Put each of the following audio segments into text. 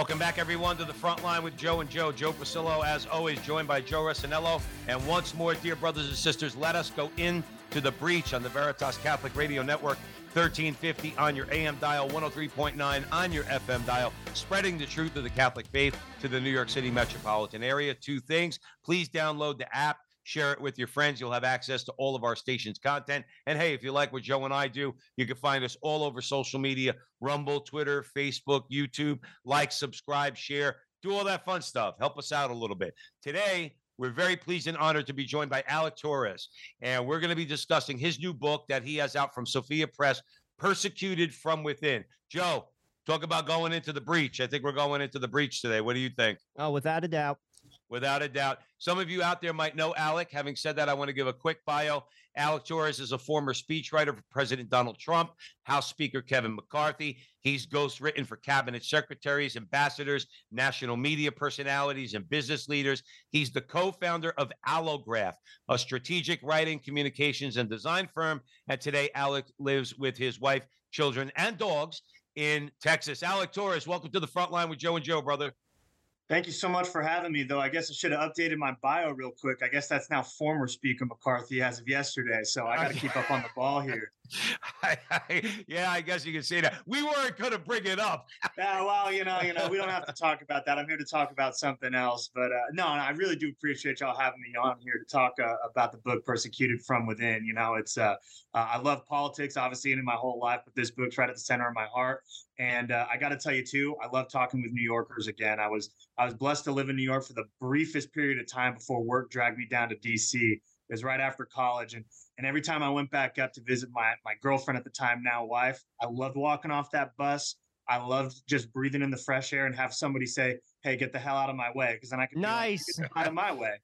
Welcome back, everyone, to the front line with Joe and Joe. Joe Pasillo, as always, joined by Joe Resinello. And once more, dear brothers and sisters, let us go into the breach on the Veritas Catholic Radio Network, 1350 on your AM dial, 103.9 on your FM dial, spreading the truth of the Catholic faith to the New York City metropolitan area. Two things. Please download the app share it with your friends. You'll have access to all of our station's content. And hey, if you like what Joe and I do, you can find us all over social media Rumble, Twitter, Facebook, YouTube. Like, subscribe, share, do all that fun stuff. Help us out a little bit. Today, we're very pleased and honored to be joined by Alec Torres. And we're going to be discussing his new book that he has out from Sophia Press, Persecuted from Within. Joe, talk about going into the breach. I think we're going into the breach today. What do you think? Oh, without a doubt without a doubt. Some of you out there might know Alec. Having said that, I want to give a quick bio. Alec Torres is a former speechwriter for President Donald Trump, House Speaker Kevin McCarthy. He's ghostwritten for cabinet secretaries, ambassadors, national media personalities, and business leaders. He's the co founder of Allograph, a strategic writing, communications, and design firm. And today, Alec lives with his wife, children, and dogs in Texas. Alec Torres, welcome to the front line with Joe and Joe, brother. Thank you so much for having me, though. I guess I should have updated my bio real quick. I guess that's now former Speaker McCarthy as of yesterday. So I oh, got to keep up on the ball here. I, I, yeah, I guess you can say that. We weren't going to bring it up. yeah, well, you know, you know, we don't have to talk about that. I'm here to talk about something else. But uh, no, I really do appreciate y'all having me on here to talk uh, about the book "Persecuted from Within." You know, it's uh, uh I love politics, obviously, in my whole life, but this book's right at the center of my heart. And uh, I got to tell you too, I love talking with New Yorkers again. I was I was blessed to live in New York for the briefest period of time before work dragged me down to DC. It was right after college, and and every time I went back up to visit my my girlfriend at the time, now wife, I loved walking off that bus. I loved just breathing in the fresh air and have somebody say, "Hey, get the hell out of my way," because then I could nice like, out of my way.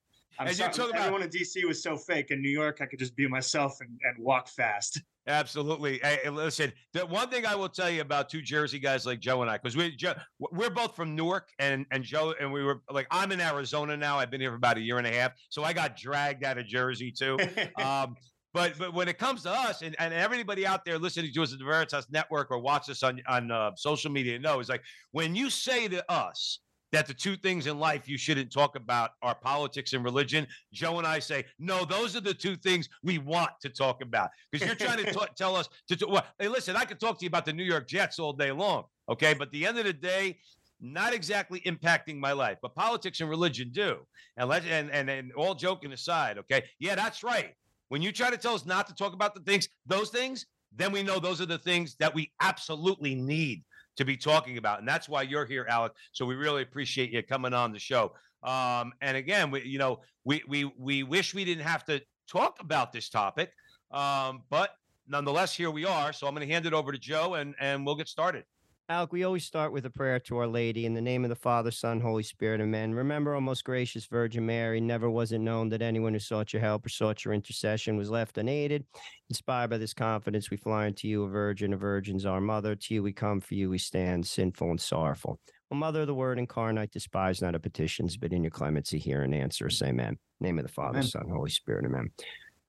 I'm sorry, everyone in DC was so fake. In New York, I could just be myself and, and walk fast. Absolutely. Hey, listen, the one thing I will tell you about two Jersey guys like Joe and I, because we we're both from Newark, and and Joe and we were like, I'm in Arizona now. I've been here for about a year and a half, so I got dragged out of Jersey too. um, but but when it comes to us, and, and everybody out there listening to us at the Veritas Network or watch us on on uh, social media knows, like when you say to us that the two things in life you shouldn't talk about are politics and religion. Joe and I say, no, those are the two things we want to talk about because you're trying to t- tell us to. T- well, hey, listen, I could talk to you about the New York Jets all day long, okay? But the end of the day, not exactly impacting my life, but politics and religion do. And let and and, and all joking aside, okay? Yeah, that's right. When you try to tell us not to talk about the things, those things, then we know those are the things that we absolutely need to be talking about. And that's why you're here, Alex. So we really appreciate you coming on the show. Um, and again, we, you know, we, we, we wish we didn't have to talk about this topic, um, but nonetheless, here we are. So I'm going to hand it over to Joe and, and we'll get started. Alec, we always start with a prayer to Our Lady in the name of the Father, Son, Holy Spirit, Amen. Remember, O most gracious Virgin Mary, never was it known that anyone who sought your help or sought your intercession was left unaided. Inspired by this confidence, we fly unto you, a virgin, a virgin's our mother. To you we come, for you we stand, sinful and sorrowful. O Mother of the Word incarnate, despise not our petitions, but in your clemency hear and answer us. Amen. Name of the Father, Amen. Son, Holy Spirit. Amen.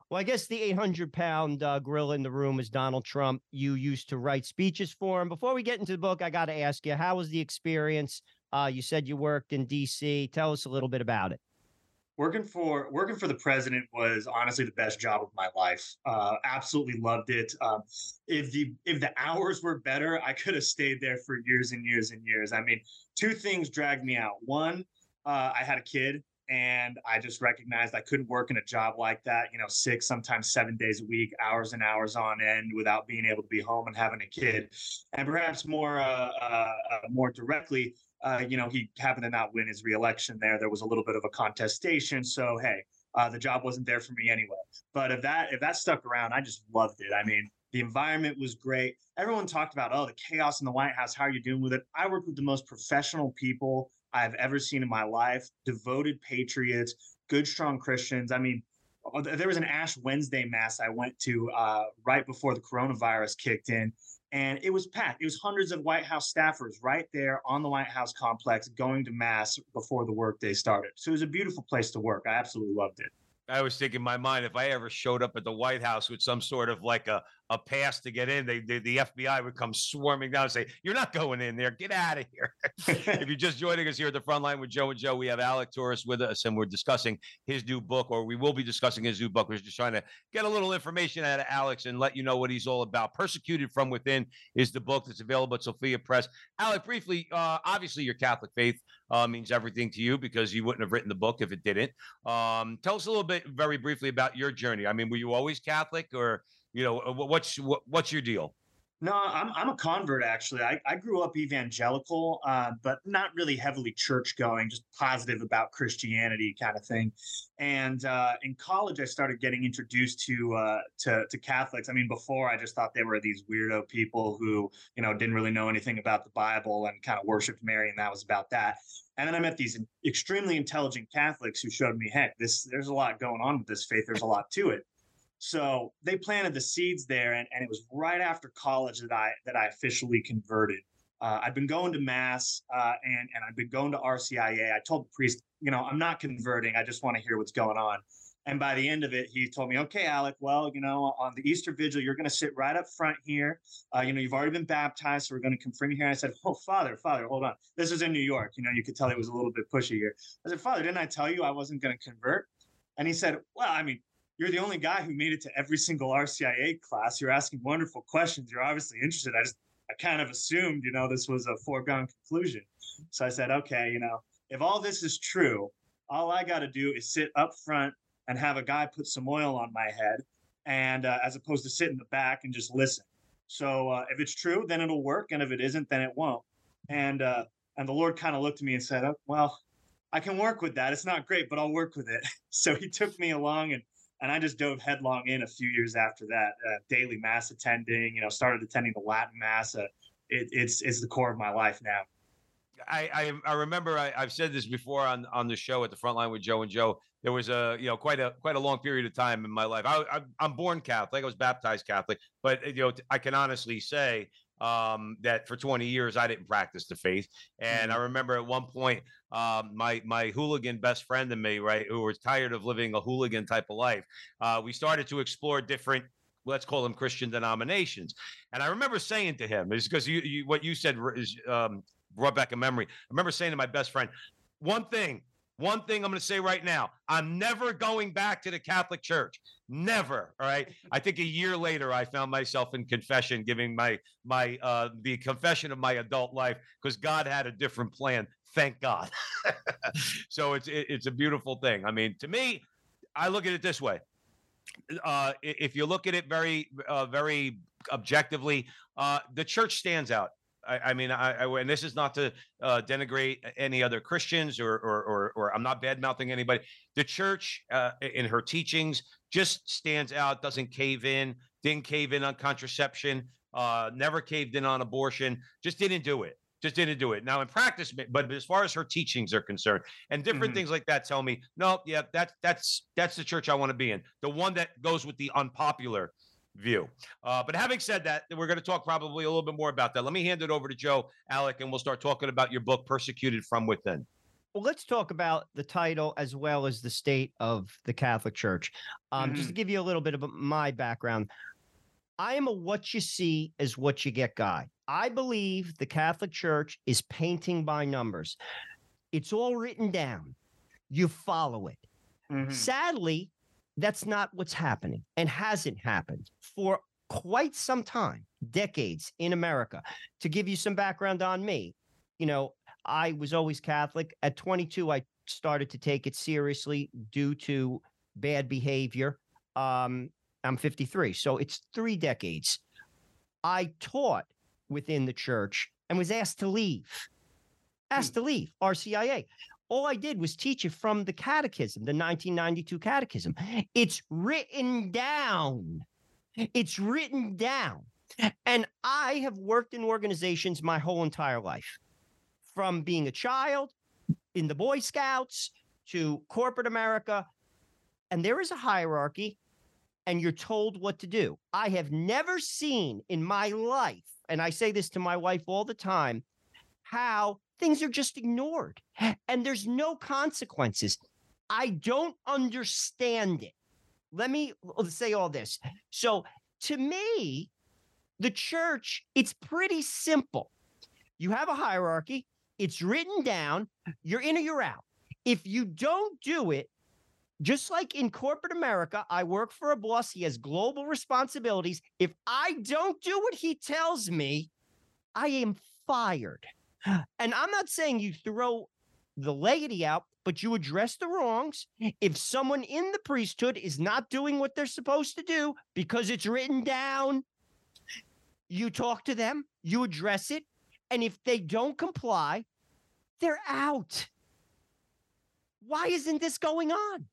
Well, I guess the 800 pound uh, gorilla in the room is Donald Trump. You used to write speeches for him. Before we get into the book, I got to ask you, how was the experience? Uh, you said you worked in D.C. Tell us a little bit about it. Working for working for the president was honestly the best job of my life. Uh, absolutely loved it. Um, if the if the hours were better, I could have stayed there for years and years and years. I mean, two things dragged me out. One, uh, I had a kid and I just recognized I couldn't work in a job like that, you know, six, sometimes seven days a week, hours and hours on end, without being able to be home and having a kid. And perhaps more, uh, uh, uh, more directly, uh, you know, he happened to not win his reelection there. There was a little bit of a contestation. So, hey, uh, the job wasn't there for me anyway. But if that if that stuck around, I just loved it. I mean, the environment was great. Everyone talked about, oh, the chaos in the White House. How are you doing with it? I worked with the most professional people I've ever seen in my life, devoted patriots, good, strong Christians. I mean, uh, there was an Ash Wednesday mass I went to uh, right before the coronavirus kicked in, and it was packed. It was hundreds of White House staffers right there on the White House complex going to mass before the workday started. So it was a beautiful place to work. I absolutely loved it. I was thinking in my mind if I ever showed up at the White House with some sort of like a, a pass to get in, they, they the FBI would come swarming down and say, "You're not going in there. Get out of here." if you're just joining us here at the front line with Joe and Joe, we have Alec Torres with us, and we're discussing his new book, or we will be discussing his new book. We're just trying to get a little information out of Alex and let you know what he's all about. Persecuted from Within is the book that's available at Sophia Press. Alec, briefly, uh, obviously your Catholic faith uh, means everything to you because you wouldn't have written the book if it didn't. Um, tell us a little bit, very briefly, about your journey. I mean, were you always Catholic, or you know, uh, what's what, what's your deal? No, I'm I'm a convert actually. I, I grew up evangelical, uh, but not really heavily church going, just positive about Christianity kind of thing. And uh, in college, I started getting introduced to uh, to to Catholics. I mean, before I just thought they were these weirdo people who you know didn't really know anything about the Bible and kind of worshipped Mary, and that was about that. And then I met these extremely intelligent Catholics who showed me, heck, this there's a lot going on with this faith. There's a lot to it. So they planted the seeds there, and, and it was right after college that I that I officially converted. Uh, I'd been going to mass uh, and and I'd been going to RCIA. I told the priest, you know, I'm not converting. I just want to hear what's going on. And by the end of it, he told me, okay, Alec, well, you know, on the Easter Vigil, you're going to sit right up front here. Uh, you know, you've already been baptized, so we're going to confirm you here. And I said, oh, Father, Father, hold on. This was in New York. You know, you could tell it was a little bit pushy here. I said, Father, didn't I tell you I wasn't going to convert? And he said, well, I mean, you're the only guy who made it to every single RCIA class. You're asking wonderful questions. You're obviously interested. I just, I kind of assumed, you know, this was a foregone conclusion. So I said, okay, you know, if all this is true, all I got to do is sit up front and have a guy put some oil on my head, and uh, as opposed to sit in the back and just listen. So uh, if it's true, then it'll work, and if it isn't, then it won't. And uh, and the Lord kind of looked at me and said, oh, "Well, I can work with that. It's not great, but I'll work with it." So He took me along and and I just dove headlong in a few years after that. Uh, daily mass attending, you know, started attending the Latin mass. Uh, it, it's it's the core of my life now. I I, I remember I, have said this before on on the show at the front line with Joe and Joe. There was a you know quite a quite a long period of time in my life. I, I I'm born Catholic. I was baptized Catholic, but you know I can honestly say um, that for 20 years I didn't practice the faith. And mm-hmm. I remember at one point, um, my my hooligan best friend and me, right, who was tired of living a hooligan type of life, uh, we started to explore different. Let's call them Christian denominations. And I remember saying to him, is because you, you, what you said is um, brought back a memory. I remember saying to my best friend, one thing one thing I'm going to say right now I'm never going back to the Catholic Church. Never. All right. I think a year later, I found myself in confession, giving my, my, uh, the confession of my adult life because God had a different plan. Thank God. so it's, it, it's a beautiful thing. I mean, to me, I look at it this way. Uh, if you look at it very, uh, very objectively, uh, the church stands out. I, I mean, I, I, and this is not to uh, denigrate any other Christians or, or, or, or I'm not bad mouthing anybody. The church uh, in her teachings just stands out, doesn't cave in, didn't cave in on contraception, uh, never caved in on abortion, just didn't do it. Just didn't do it. Now in practice, but as far as her teachings are concerned, and different mm-hmm. things like that, tell me, no, yeah, that's that's that's the church I want to be in. The one that goes with the unpopular view. Uh, but having said that, we're going to talk probably a little bit more about that. Let me hand it over to Joe, Alec, and we'll start talking about your book, Persecuted from Within. Well, let's talk about the title as well as the state of the Catholic Church. Um, mm-hmm. Just to mm-hmm. give you a little bit of my background, I am a what you see is what you get guy. I believe the Catholic Church is painting by numbers. It's all written down. You follow it. Mm-hmm. Sadly, that's not what's happening and hasn't happened for quite some time, decades in America. To give you some background on me, you know, I was always Catholic. At 22, I started to take it seriously due to bad behavior. Um, I'm 53, so it's three decades. I taught within the church and was asked to leave. Asked hmm. to leave RCIA. All I did was teach it from the catechism, the 1992 catechism. It's written down. It's written down. And I have worked in organizations my whole entire life, from being a child in the Boy Scouts to corporate America. And there is a hierarchy, and you're told what to do. I have never seen in my life, and I say this to my wife all the time, how things are just ignored and there's no consequences. I don't understand it. Let me say all this. So, to me, the church, it's pretty simple. You have a hierarchy, it's written down, you're in or you're out. If you don't do it, just like in corporate America, I work for a boss, he has global responsibilities. If I don't do what he tells me, I am fired. And I'm not saying you throw the laity out, but you address the wrongs. If someone in the priesthood is not doing what they're supposed to do because it's written down, you talk to them, you address it. And if they don't comply, they're out. Why isn't this going on?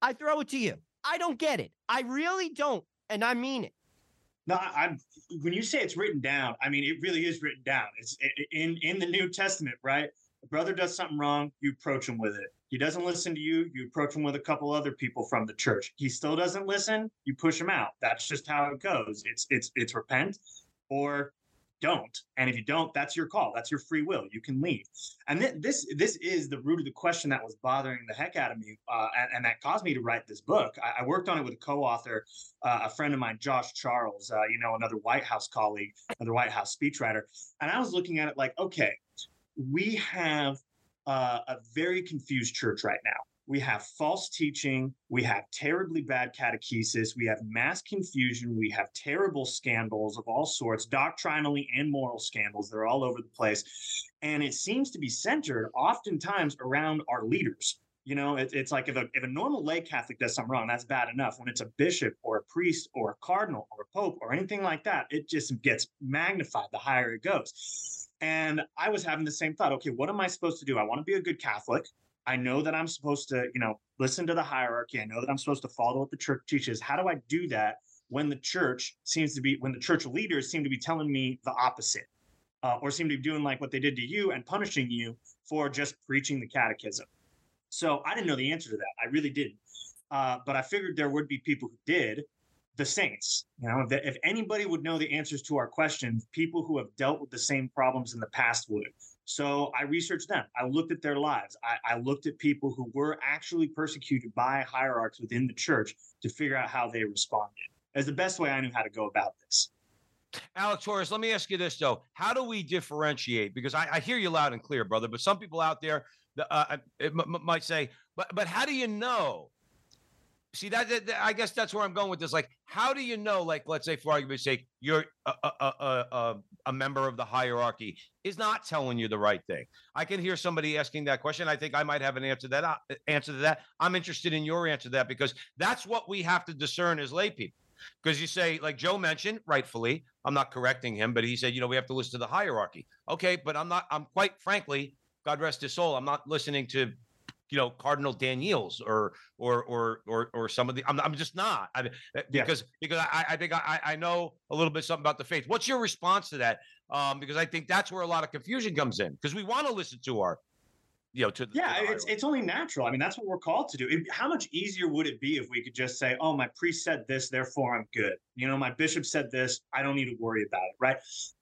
I throw it to you. I don't get it. I really don't. And I mean it. No, I, am when you say it's written down, I mean it really is written down. It's in in the New Testament, right? A brother does something wrong, you approach him with it. He doesn't listen to you, you approach him with a couple other people from the church. He still doesn't listen, you push him out. That's just how it goes. It's it's it's repent or don't. And if you don't, that's your call. That's your free will. You can leave. And th- this this is the root of the question that was bothering the heck out of me, uh, and, and, that caused me to write this book. I, I worked on it with a co-author, uh, a friend of mine, Josh Charles. Uh, you know, another White House colleague, another White House speechwriter. And I was looking at it like, okay, we have uh, a very confused church right now we have false teaching, we have terribly bad catechesis, we have mass confusion, we have terrible scandals of all sorts, doctrinally and moral scandals. They're all over the place. And it seems to be centered oftentimes around our leaders. You know, it, it's like if a, if a normal lay Catholic does something wrong, that's bad enough. When it's a bishop or a priest or a cardinal or a pope or anything like that, it just gets magnified the higher it goes. And I was having the same thought okay, what am I supposed to do? I want to be a good Catholic. I know that I'm supposed to, you know, listen to the hierarchy. I know that I'm supposed to follow what the church teaches. How do I do that when the church seems to be, when the church leaders seem to be telling me the opposite, uh, or seem to be doing like what they did to you and punishing you for just preaching the catechism? So I didn't know the answer to that. I really didn't. Uh, but I figured there would be people who did. The saints, you know, if, if anybody would know the answers to our questions, people who have dealt with the same problems in the past would. So I researched them. I looked at their lives. I, I, looked at people who were actually persecuted by hierarchs within the church to figure out how they responded. As the best way I knew how to go about this. Alex Torres, let me ask you this though: How do we differentiate? Because I, I hear you loud and clear, brother. But some people out there uh, might say, "But but how do you know see that, that, that, I guess that's where I'm going with this. Like, how do you know? Like, let's say for argument's sake, you're a, a, a, a, a member of the hierarchy is not telling you the right thing. I can hear somebody asking that question. I think I might have an answer to that. Uh, answer to that. I'm interested in your answer to that because that's what we have to discern as lay people. Because you say, like Joe mentioned, rightfully, I'm not correcting him, but he said, you know, we have to listen to the hierarchy. Okay, but I'm not. I'm quite frankly, God rest his soul. I'm not listening to you know Cardinal Danneels or or or or or some of the I'm, I'm just not I, eh, because yeah. because I, I think I, I know a little bit something about the faith. What's your response to that? Um, because I think that's where a lot of confusion comes in because we want to listen to our you know to yeah it's it's only natural i mean that's what we're called to do it, how much easier would it be if we could just say oh my priest said this therefore i'm good you know my bishop said this i don't need to worry about it right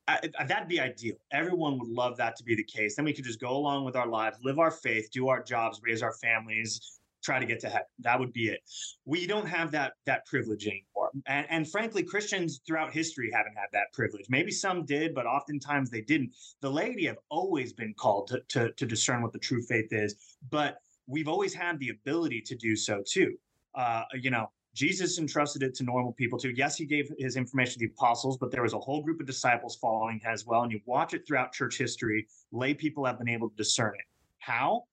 I, that'd be ideal. Everyone would love that to be the case. Then we could just go along with our lives, live our faith, do our jobs, raise our families, try to get to heaven. That would be it. We don't have that that privilege anymore. And, and frankly, Christians throughout history haven't had that privilege. Maybe some did, but oftentimes they didn't. The laity have always been called to, to, to discern what the true faith is, but we've always had the ability to do so too. Uh, you know, Jesus entrusted it to normal people too. Yes, he gave his information to the apostles, but there was a whole group of disciples following as well. And you watch it throughout church history, lay people have been able to discern it. How?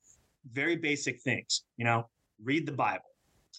Very basic things. You know, read the Bible,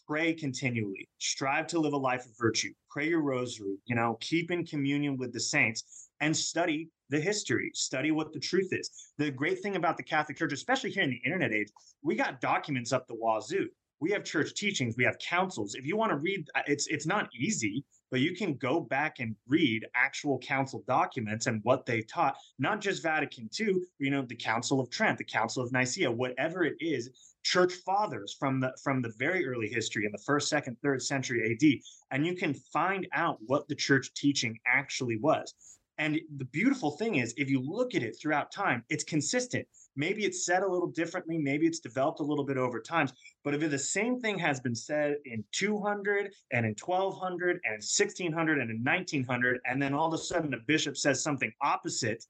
pray continually, strive to live a life of virtue, pray your rosary, you know, keep in communion with the saints, and study the history, study what the truth is. The great thing about the Catholic Church, especially here in the internet age, we got documents up the wazoo. We have church teachings, we have councils. If you want to read, uh, it's it's not easy, but you can go back and read actual council documents and what they taught, not just Vatican II, you know, the Council of Trent, the Council of Nicaea, whatever it is, church fathers from the from the very early history in the first, second, third century AD, and you can find out what the church teaching actually was. And the beautiful thing is, if you look at it throughout time, it's consistent. Maybe it's said a little differently, maybe it's developed a little bit over time. But if the same thing has been said in 200 and in 1200 and 1600 and in 1900, and then all of a sudden a bishop says something opposite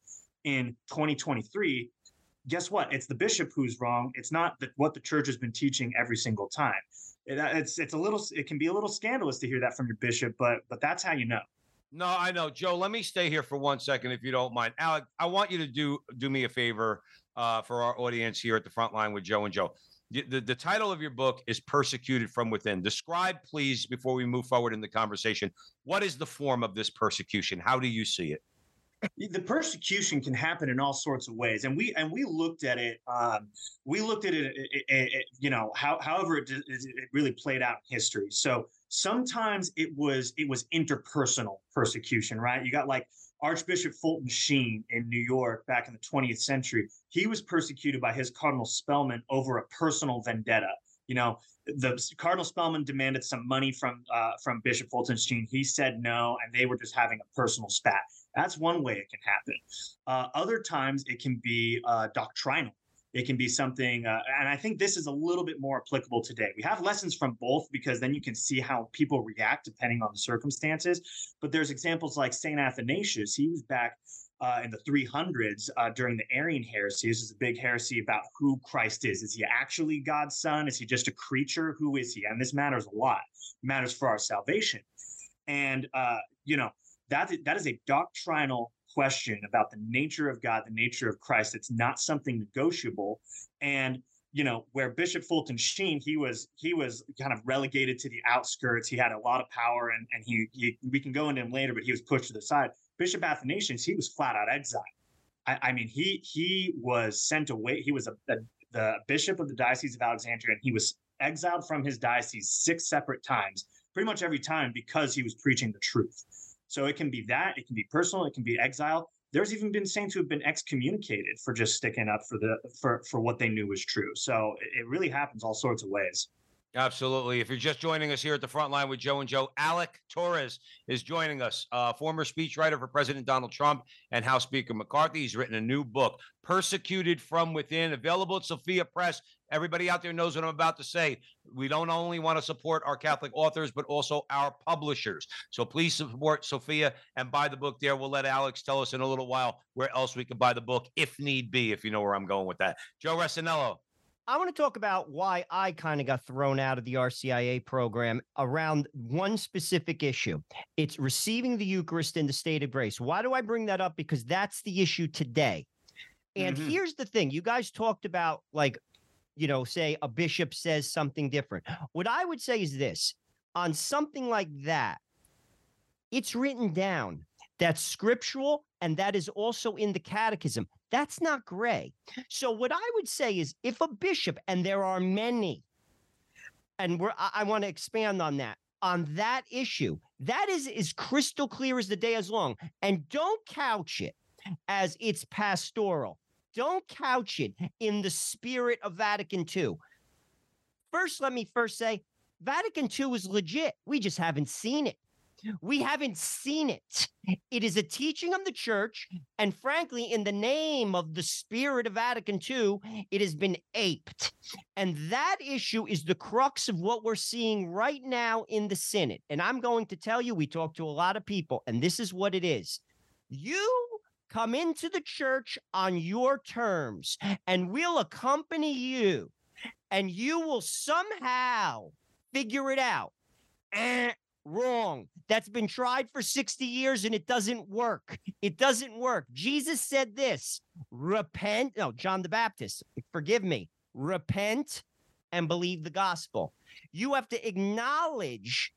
in 2023, guess what? It's the bishop who's wrong. It's not the, what the church has been teaching every single time. It, uh, it's it's a little it can be a little scandalous to hear that from your bishop, but but that's how you know. No, I know, Joe. Let me stay here for one second, if you don't mind. Alec, I want you to do do me a favor uh, for our audience here at the front line with Joe and Joe. The, the, the title of your book is Persecuted from Within. Describe, please, before we move forward in the conversation, what is the form of this persecution? How do you see it? the persecution can happen in all sorts of ways and we and we looked at it um, we looked at it, it, it, it you know how, however it, it really played out in history so sometimes it was it was interpersonal persecution right you got like archbishop fulton sheen in new york back in the 20th century he was persecuted by his cardinal spellman over a personal vendetta you know the cardinal spellman demanded some money from uh, from bishop fulton sheen he said no and they were just having a personal spat that's one way it can happen. Uh, other times it can be uh, doctrinal. It can be something, uh, and I think this is a little bit more applicable today. We have lessons from both because then you can see how people react depending on the circumstances. But there's examples like Saint Athanasius. He was back uh, in the 300s uh, during the Arian heresy. This is a big heresy about who Christ is. Is he actually God's son? Is he just a creature? Who is he? And this matters a lot. It matters for our salvation. And uh, you know, that that is a doctrinal question about the nature of God, the nature of Christ. It's not something negotiable. And you know, where Bishop Fulton Sheen, he was he was kind of relegated to the outskirts. He had a lot of power, and and he, he we can go into him later, but he was pushed to the side. Bishop Athanasius, he was flat out exiled. I, I mean, he he was sent away. He was a, a the bishop of the diocese of Alexandria, and he was exiled from his diocese six separate times, pretty much every time because he was preaching the truth. So it can be that, it can be personal, it can be exile. There's even been saints who have been excommunicated for just sticking up for the for for what they knew was true. So it really happens all sorts of ways. Absolutely. If you're just joining us here at the front line with Joe and Joe, Alec Torres is joining us, uh, former speechwriter for President Donald Trump and House Speaker McCarthy. He's written a new book, Persecuted from Within, available at Sophia Press. Everybody out there knows what I'm about to say. We don't only want to support our Catholic authors, but also our publishers. So please support Sophia and buy the book there. We'll let Alex tell us in a little while where else we can buy the book if need be, if you know where I'm going with that. Joe Resinello. I want to talk about why I kind of got thrown out of the RCIA program around one specific issue. It's receiving the Eucharist in the state of grace. Why do I bring that up? Because that's the issue today. And Mhm. here's the thing you guys talked about, like, you know, say a bishop says something different. What I would say is this on something like that, it's written down. That's scriptural and that is also in the catechism. That's not gray. So what I would say is if a bishop, and there are many, and we're I, I want to expand on that, on that issue, that is as crystal clear as the day is long. And don't couch it as it's pastoral. Don't couch it in the spirit of Vatican II. First, let me first say Vatican II is legit. We just haven't seen it. We haven't seen it. It is a teaching of the church. And frankly, in the name of the spirit of Vatican II, it has been aped. And that issue is the crux of what we're seeing right now in the Synod. And I'm going to tell you, we talk to a lot of people, and this is what it is. You come into the church on your terms, and we'll accompany you, and you will somehow figure it out. Eh, wrong. That's been tried for 60 years and it doesn't work. It doesn't work. Jesus said this repent. No, John the Baptist, forgive me. Repent and believe the gospel. You have to acknowledge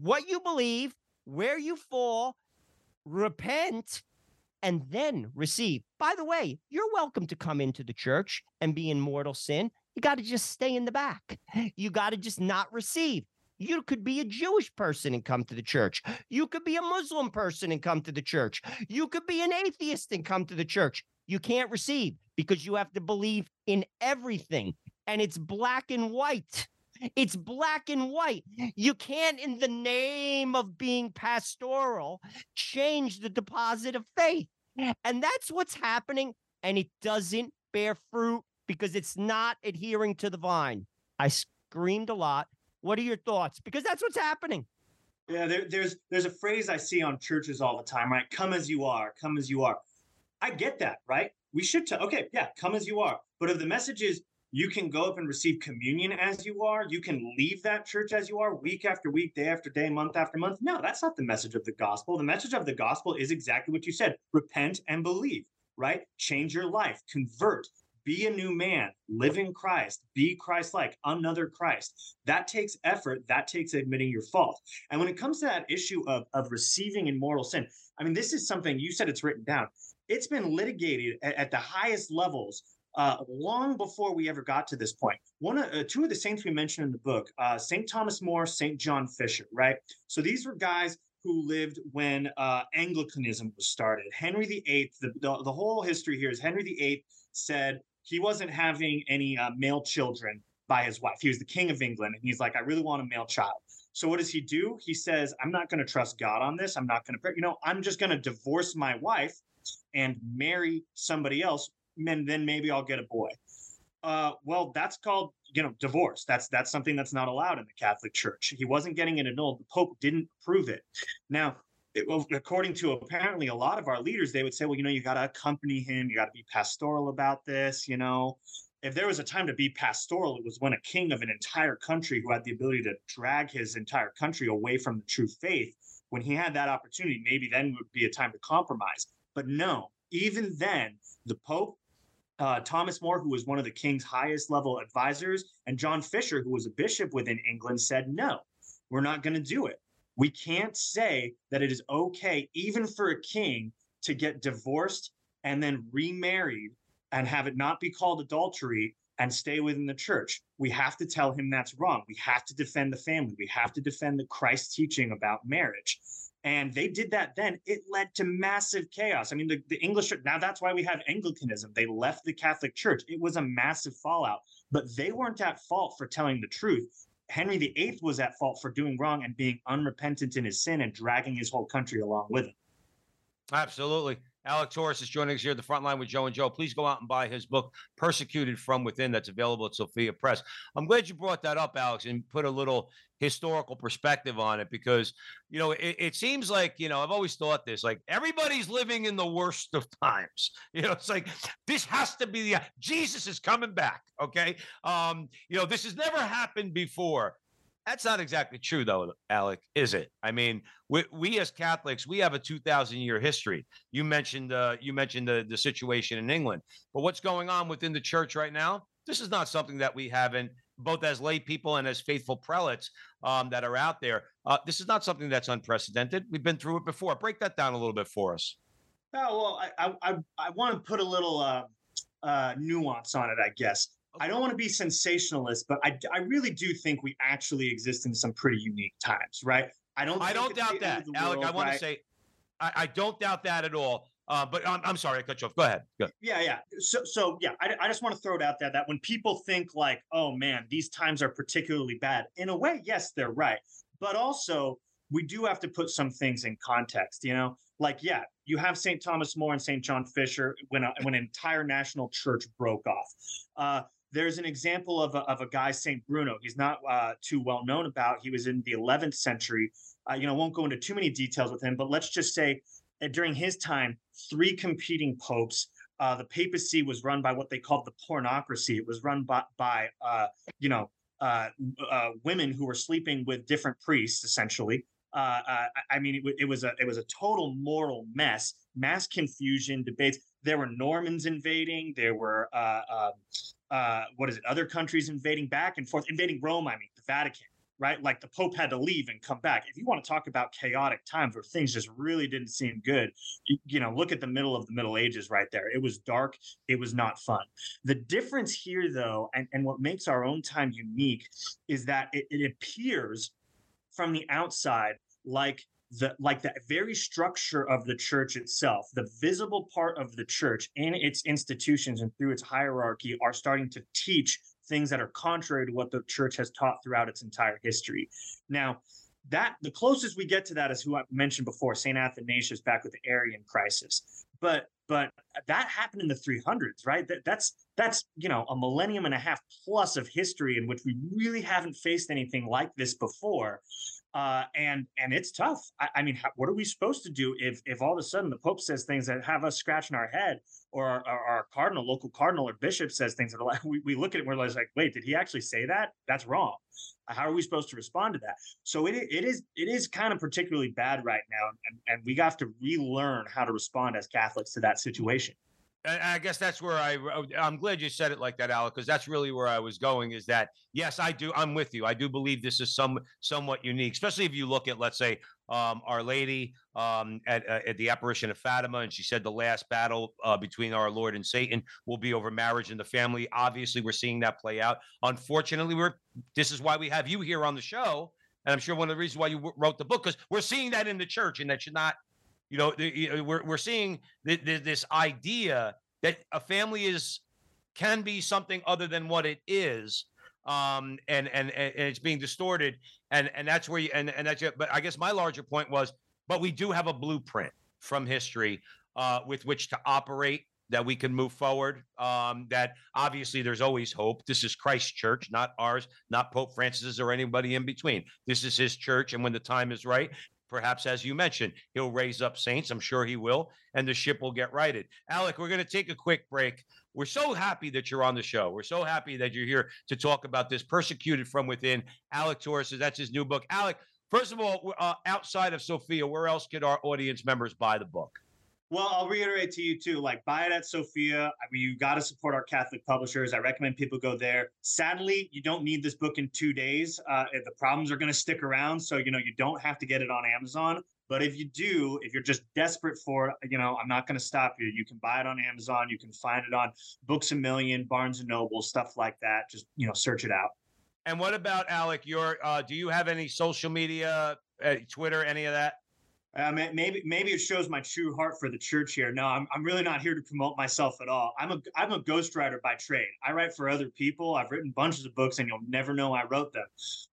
what you believe, where you fall, repent, and then receive. By the way, you're welcome to come into the church and be in mortal sin. You got to just stay in the back. You got to just not receive. You could be a Jewish person and come to the church. You could be a Muslim person and come to the church. You could be an atheist and come to the church. You can't receive because you have to believe in everything. And it's black and white. It's black and white. You can't, in the name of being pastoral, change the deposit of faith. And that's what's happening. And it doesn't bear fruit because it's not adhering to the vine. I screamed a lot. What are your thoughts? Because that's what's happening. Yeah, there, there's there's a phrase I see on churches all the time, right? Come as you are, come as you are. I get that, right? We should tell, okay, yeah, come as you are. But if the message is you can go up and receive communion as you are, you can leave that church as you are week after week, day after day, month after month. No, that's not the message of the gospel. The message of the gospel is exactly what you said repent and believe, right? Change your life, convert, be a new man, live in Christ, be Christ like, another Christ. That takes effort, that takes admitting your fault. And when it comes to that issue of, of receiving in mortal sin, I mean, this is something you said it's written down. It's been litigated at, at the highest levels uh, long before we ever got to this point. One, uh, two of the saints we mentioned in the book, uh, Saint Thomas More, Saint John Fisher, right? So these were guys who lived when uh, Anglicanism was started. Henry VIII, the, the, the whole history here is Henry VIII said he wasn't having any uh, male children by his wife. He was the king of England, and he's like, I really want a male child. So what does he do? He says, I'm not going to trust God on this. I'm not going to, you know, I'm just going to divorce my wife and marry somebody else, and then maybe I'll get a boy. Uh, well, that's called, you know, divorce. That's that's something that's not allowed in the Catholic Church. He wasn't getting it annulled. The Pope didn't approve it. Now, it, according to apparently a lot of our leaders, they would say, well, you know, you got to accompany him, you got to be pastoral about this, you know. If there was a time to be pastoral, it was when a king of an entire country who had the ability to drag his entire country away from the true faith, when he had that opportunity, maybe then would be a time to compromise. But no, even then, the Pope, uh, Thomas More, who was one of the king's highest level advisors, and John Fisher, who was a bishop within England, said, no, we're not going to do it. We can't say that it is okay, even for a king, to get divorced and then remarried and have it not be called adultery and stay within the church. We have to tell him that's wrong. We have to defend the family. We have to defend the Christ teaching about marriage. And they did that then. It led to massive chaos. I mean, the, the English, now that's why we have Anglicanism. They left the Catholic Church. It was a massive fallout, but they weren't at fault for telling the truth. Henry VIII was at fault for doing wrong and being unrepentant in his sin and dragging his whole country along with him. Absolutely. Alec Torres is joining us here at the front line with Joe and Joe. Please go out and buy his book, Persecuted from Within, that's available at Sophia Press. I'm glad you brought that up, Alex, and put a little historical perspective on it because, you know, it, it seems like, you know, I've always thought this like everybody's living in the worst of times. You know, it's like this has to be the Jesus is coming back. Okay. Um, you know, this has never happened before. That's not exactly true, though, Alec, is it? I mean, we, we as Catholics, we have a 2,000 year history. You mentioned uh, you mentioned the, the situation in England, but what's going on within the church right now? This is not something that we haven't, both as lay people and as faithful prelates um, that are out there. Uh, this is not something that's unprecedented. We've been through it before. Break that down a little bit for us. Oh, well, I, I, I want to put a little uh, uh, nuance on it, I guess. I don't want to be sensationalist, but I, I really do think we actually exist in some pretty unique times, right? I don't. I don't doubt that, Alec. I want right? to say, I, I, don't doubt that at all. Uh, but I'm, I'm sorry, I cut you off. Go ahead. Go. Yeah, yeah. So, so yeah, I, I just want to throw it out there that when people think like, oh man, these times are particularly bad, in a way, yes, they're right. But also, we do have to put some things in context. You know, like yeah, you have St. Thomas More and St. John Fisher when a, when an entire national church broke off. Uh, there's an example of a, of a guy, St. Bruno. He's not uh, too well known about. He was in the 11th century. Uh, you know, won't go into too many details with him, but let's just say uh, during his time, three competing popes. Uh, the papacy was run by what they called the pornocracy. It was run by, by uh, you know, uh, women who were sleeping with different priests, essentially. I mean, it, it was a it was a total moral mess, mass confusion, debates. There were Normans invading. There were um, uh, Uh, what is it? Other countries invading back and forth, invading Rome. I mean, the Vatican. right? Like the Pope had to leave and come back. If you want to talk about chaotic times where things just really didn't seem good, you, you know, look at the middle of the Middle Ages right there. It was dark, it was not fun. The difference here, though, and, and what makes our own time unique is that it, it appears from the outside like the like the very structure of the church itself the visible part of the church in its institutions and through its hierarchy are starting to teach things that are contrary to what the church has taught throughout its entire history. Now that the closest we get to that is who i mentioned before saint athanasius back with the arian crisis. But but that happened in the 300s right? That, that's that's you know a millennium and a half plus of history in which we really haven't faced anything like this before uh, and and it's tough. I, I mean, how, what are we supposed to do if if all of a sudden the Pope says things that have us scratching our head, or our, our, our cardinal, local cardinal or bishop says things that are like we, we look at it and we're like, wait, did he actually say that? That's wrong. How are we supposed to respond to that? So it it is it is kind of particularly bad right now, and and we have to relearn how to respond as Catholics to that situation. And I guess that's where I. I'm glad you said it like that, Alec, because that's really where I was going. Is that yes, I do. I'm with you. I do believe this is some somewhat unique, especially if you look at, let's say, um, Our Lady um, at uh, at the apparition of Fatima, and she said the last battle uh, between our Lord and Satan will be over marriage and the family. Obviously, we're seeing that play out. Unfortunately, we're. This is why we have you here on the show, and I'm sure one of the reasons why you w- wrote the book because we're seeing that in the church, and that should not you know, we're we're seeing th- th- this idea that a family is can be something other than what it is, um, and, and and it's being distorted, and and that's where you and and that's it. But I guess my larger point was, but we do have a blueprint from history uh, with which to operate that we can move forward. Um, that obviously there's always hope. This is Christ's church, not ours, not Pope Francis's or anybody in between. This is his church. And when the time is right, perhaps as you mentioned, he'll raise up saints. I'm sure he will, and the ship will get righted. Alec, we're going to take a quick break. We're so happy that you're on the show. We're so happy that you're here to talk about this persecuted from within. Alec Torres, that's his new book. Alec, first of all, uh, outside of Sophia, where else could our audience members buy the book? Well, I'll reiterate to you too. Like, buy it at Sophia. I mean, you got to support our Catholic publishers. I recommend people go there. Sadly, you don't need this book in two days. Uh, the problems are going to stick around, so you know you don't have to get it on Amazon. But if you do, if you're just desperate for it, you know, I'm not going to stop you. You can buy it on Amazon. You can find it on Books a Million, Barnes and Noble, stuff like that. Just you know, search it out. And what about Alec? Your uh, do you have any social media, uh, Twitter, any of that? Uh, maybe maybe it shows my true heart for the church here. No, I'm, I'm really not here to promote myself at all. I'm a I'm a ghostwriter by trade. I write for other people. I've written bunches of books, and you'll never know I wrote them.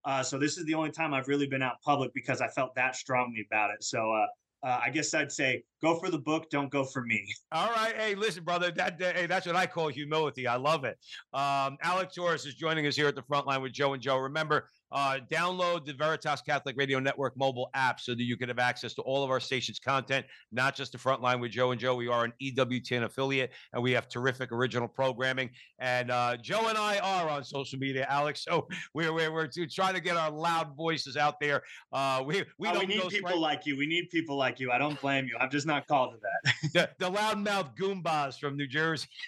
Uh, so this is the only time I've really been out public because I felt that strongly about it. So uh, uh, I guess I'd say go for the book, don't go for me. All right, hey, listen, brother, that, that hey, that's what I call humility. I love it. Um, Alec Torres is joining us here at the front line with Joe and Joe. Remember, uh, download the Veritas Catholic Radio Network mobile app so that you can have access to all of our station's content, not just the front line with Joe and Joe. We are an EWTN affiliate and we have terrific original programming. And uh, Joe and I are on social media, Alex. So we're, we're, we're trying to get our loud voices out there. Uh, we we, oh, we need people right- like you. We need people like you. I don't blame you. I'm just not called to that. the, the loudmouth Goombas from New Jersey.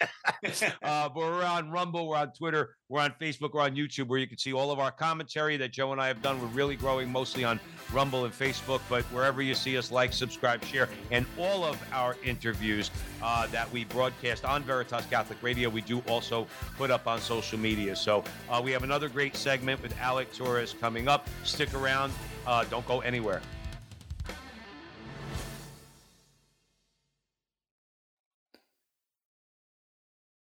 uh, but we're on Rumble, we're on Twitter, we're on Facebook, we're on YouTube, where you can see all of our commentary that Joe and I have done. We're really growing mostly on Rumble and Facebook, but wherever you see us, like, subscribe, share, and all of our interviews uh, that we broadcast on Veritas Catholic Radio, we do also put up on social media. So uh, we have another great segment with Alec Torres coming up. Stick around. Uh, don't go anywhere.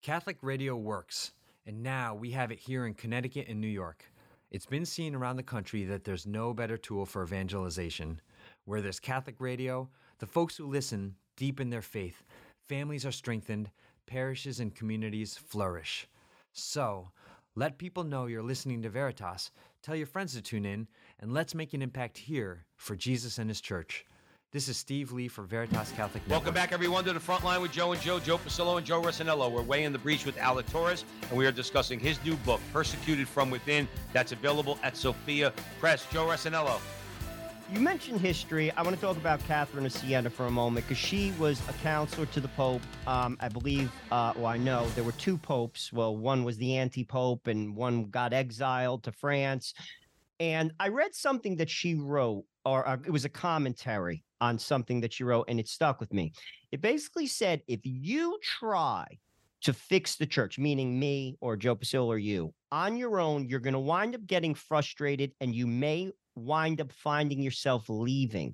Catholic radio works, and now we have it here in Connecticut and New York. It's been seen around the country that there's no better tool for evangelization. Where there's Catholic radio, the folks who listen deepen their faith, families are strengthened, parishes and communities flourish. So, let people know you're listening to Veritas, tell your friends to tune in, and let's make an impact here for Jesus and His church. This is Steve Lee for Veritas Catholic Network. Welcome back, everyone, to the front line with Joe and Joe, Joe Pasillo and Joe Rossinello. We're weighing the breach with Alec Torres, and we are discussing his new book, Persecuted from Within, that's available at Sophia Press. Joe Rossinello. You mentioned history. I want to talk about Catherine of Siena for a moment because she was a counselor to the Pope. Um, I believe, uh, well, I know there were two popes. Well, one was the anti pope, and one got exiled to France And I read something that she wrote, or uh, it was a commentary on something that you wrote, and it stuck with me. It basically said if you try to fix the church, meaning me or Joe Pasil or you, on your own, you're going to wind up getting frustrated and you may wind up finding yourself leaving.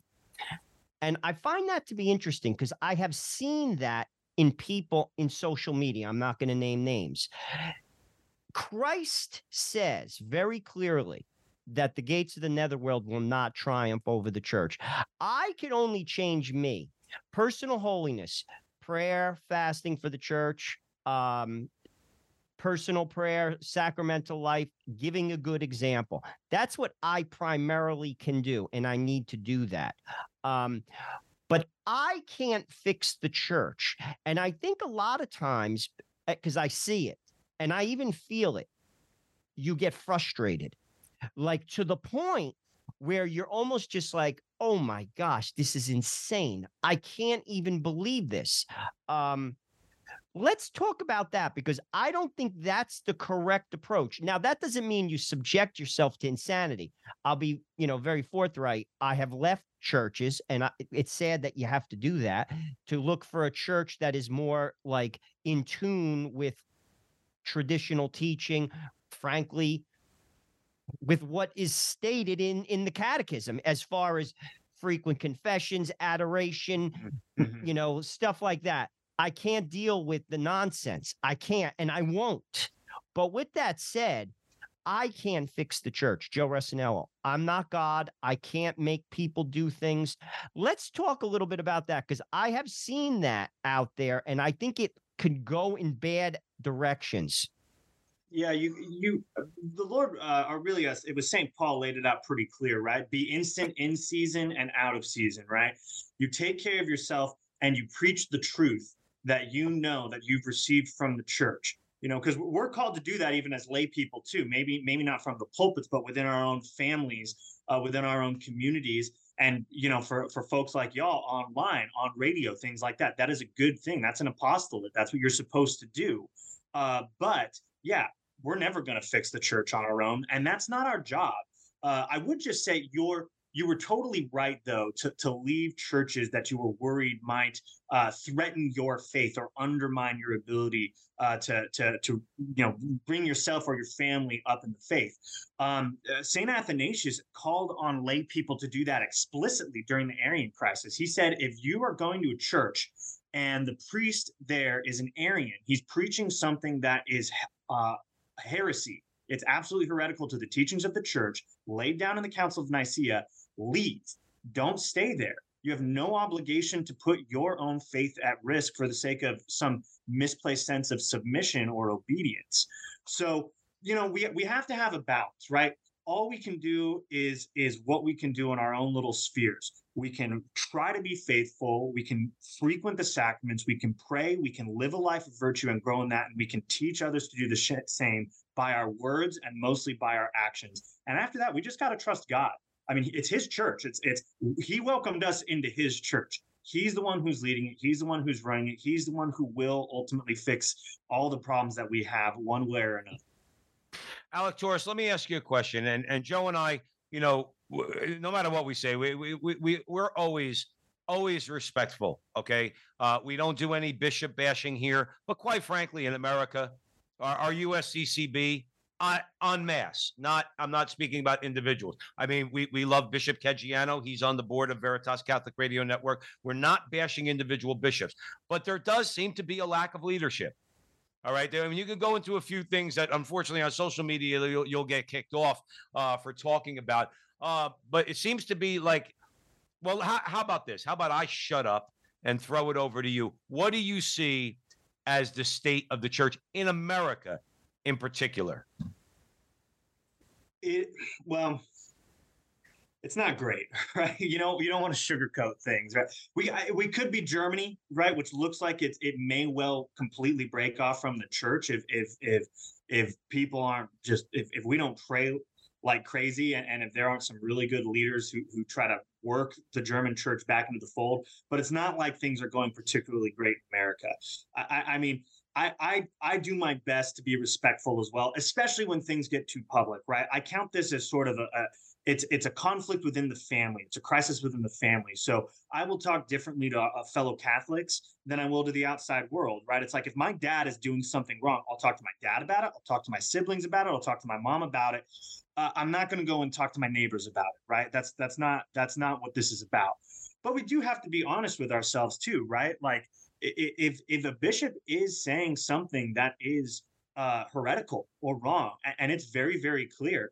And I find that to be interesting because I have seen that in people in social media. I'm not going to name names. Christ says very clearly that the gates of the netherworld will not triumph over the church. I can only change me. Personal holiness, prayer, fasting for the church, um, personal prayer, sacramental life, giving a good example. That's what I primarily can do, and I need to do that. Um, but I can't fix the church. And I think a lot of times, because I see it and I even feel it, you get frustrated, like to the point where you're almost just like, oh my gosh, this is insane. I can't even believe this. Um, let's talk about that because I don't think that's the correct approach. Now, that doesn't mean you subject yourself to insanity. I'll be, you know, very forthright. I have left churches, and I, it's sad that you have to do that to look for a church that is more like in tune with traditional teaching. Frankly, with what is stated in in the catechism as far as frequent confessions adoration Mhm. you know stuff like that. I can't deal with the nonsense. I can't and i won't. But with that said i can fix the church joe Resinello. i'm not god. I can't make people do things. Let's talk a little bit about that because i have seen that out there and i think it could go in bad directions Yeah, you you the Lord uh, Aurelius, it was Saint Paul laid it out pretty clear, right? Be instant in season and out of season, right? You take care of yourself and you preach the truth that you know that you've received from the church. You know, because we're called to do that even as lay people too. Maybe maybe not from the pulpits, but within our own families, uh, within our own communities, and you know, for for folks like y'all online, on radio, things like that. That is a good thing. That's an apostolate. That's what you're supposed to do. Uh, but yeah, we're never going to fix the church on our own, and that's not our job. Uh, I would just say you're you were totally right though to to leave churches that you were worried might uh, threaten your faith or undermine your ability uh, to to to you know bring yourself or your family up in the faith. Um, uh, Saint Athanasius called on lay people to do that explicitly during the Arian crisis. He said, if you are going to a church and the priest there is an Arian, he's preaching something that is uh, heresy. It's absolutely heretical to the teachings of the church laid down in the Council of Nicaea. Leave. Don't stay there. You have no obligation to put your own faith at risk for the sake of some misplaced sense of submission or obedience. So, you know, we we have to have a balance, right? All we can do is is what we can do in our own little spheres. We can try to be faithful. We can frequent the sacraments. We can pray. We can live a life of virtue and grow in that. And we can teach others to do the same by our words and mostly by our actions. And after that, we just got to trust God. I mean, it's His church. It's it's He welcomed us into His church. He's the one who's leading it. He's the one who's running it. He's the one who will ultimately fix all the problems that we have, one way or another. Alec Torres, let me ask you a question. And and Joe and I, you know, no matter what we say, we we we, we we're always always respectful. Okay, uh, we don't do any bishop bashing here. But quite frankly, in America, our, our USCCB. Uh, en masse, not I'm not speaking about individuals. I mean, we we love Bishop Caggiano. He's on the board of Veritas Catholic Radio Network. We're not bashing individual bishops, but there does seem to be a lack of leadership. All right. I mean, you can go into a few things that unfortunately on social media you'll, you'll get kicked off uh, for talking about. Uh, but it seems to be like, well, how, how about this? How about I shut up and throw it over to you? What do you see as the state of the church in America in particular? It well, it's not great, right? You know, you don't want to sugarcoat things, right? We I, we could be Germany, right, which looks like it it may well completely break off from the church if if if if people aren't just if if we don't pray like crazy and, and if there aren't some really good leaders who who try to work the German church back into the fold. But it's not like things are going particularly great in America. I, I, mean, I, I I do my best to be respectful as well, especially when things get too public, right? I count this as sort of a, a it's it's a conflict within the family. It's a crisis within the family. So I will talk differently to uh, fellow Catholics than I will to the outside world, right? It's like if my dad is doing something wrong, I'll talk to my dad about it. I'll talk to my siblings about it. I'll talk to my mom about it. Uh, I'm not going to go and talk to my neighbors about it, right? That's that's not that's not what this is about. But we do have to be honest with ourselves too, right? Like if if a bishop is saying something that is uh, heretical or wrong, and it's very very clear,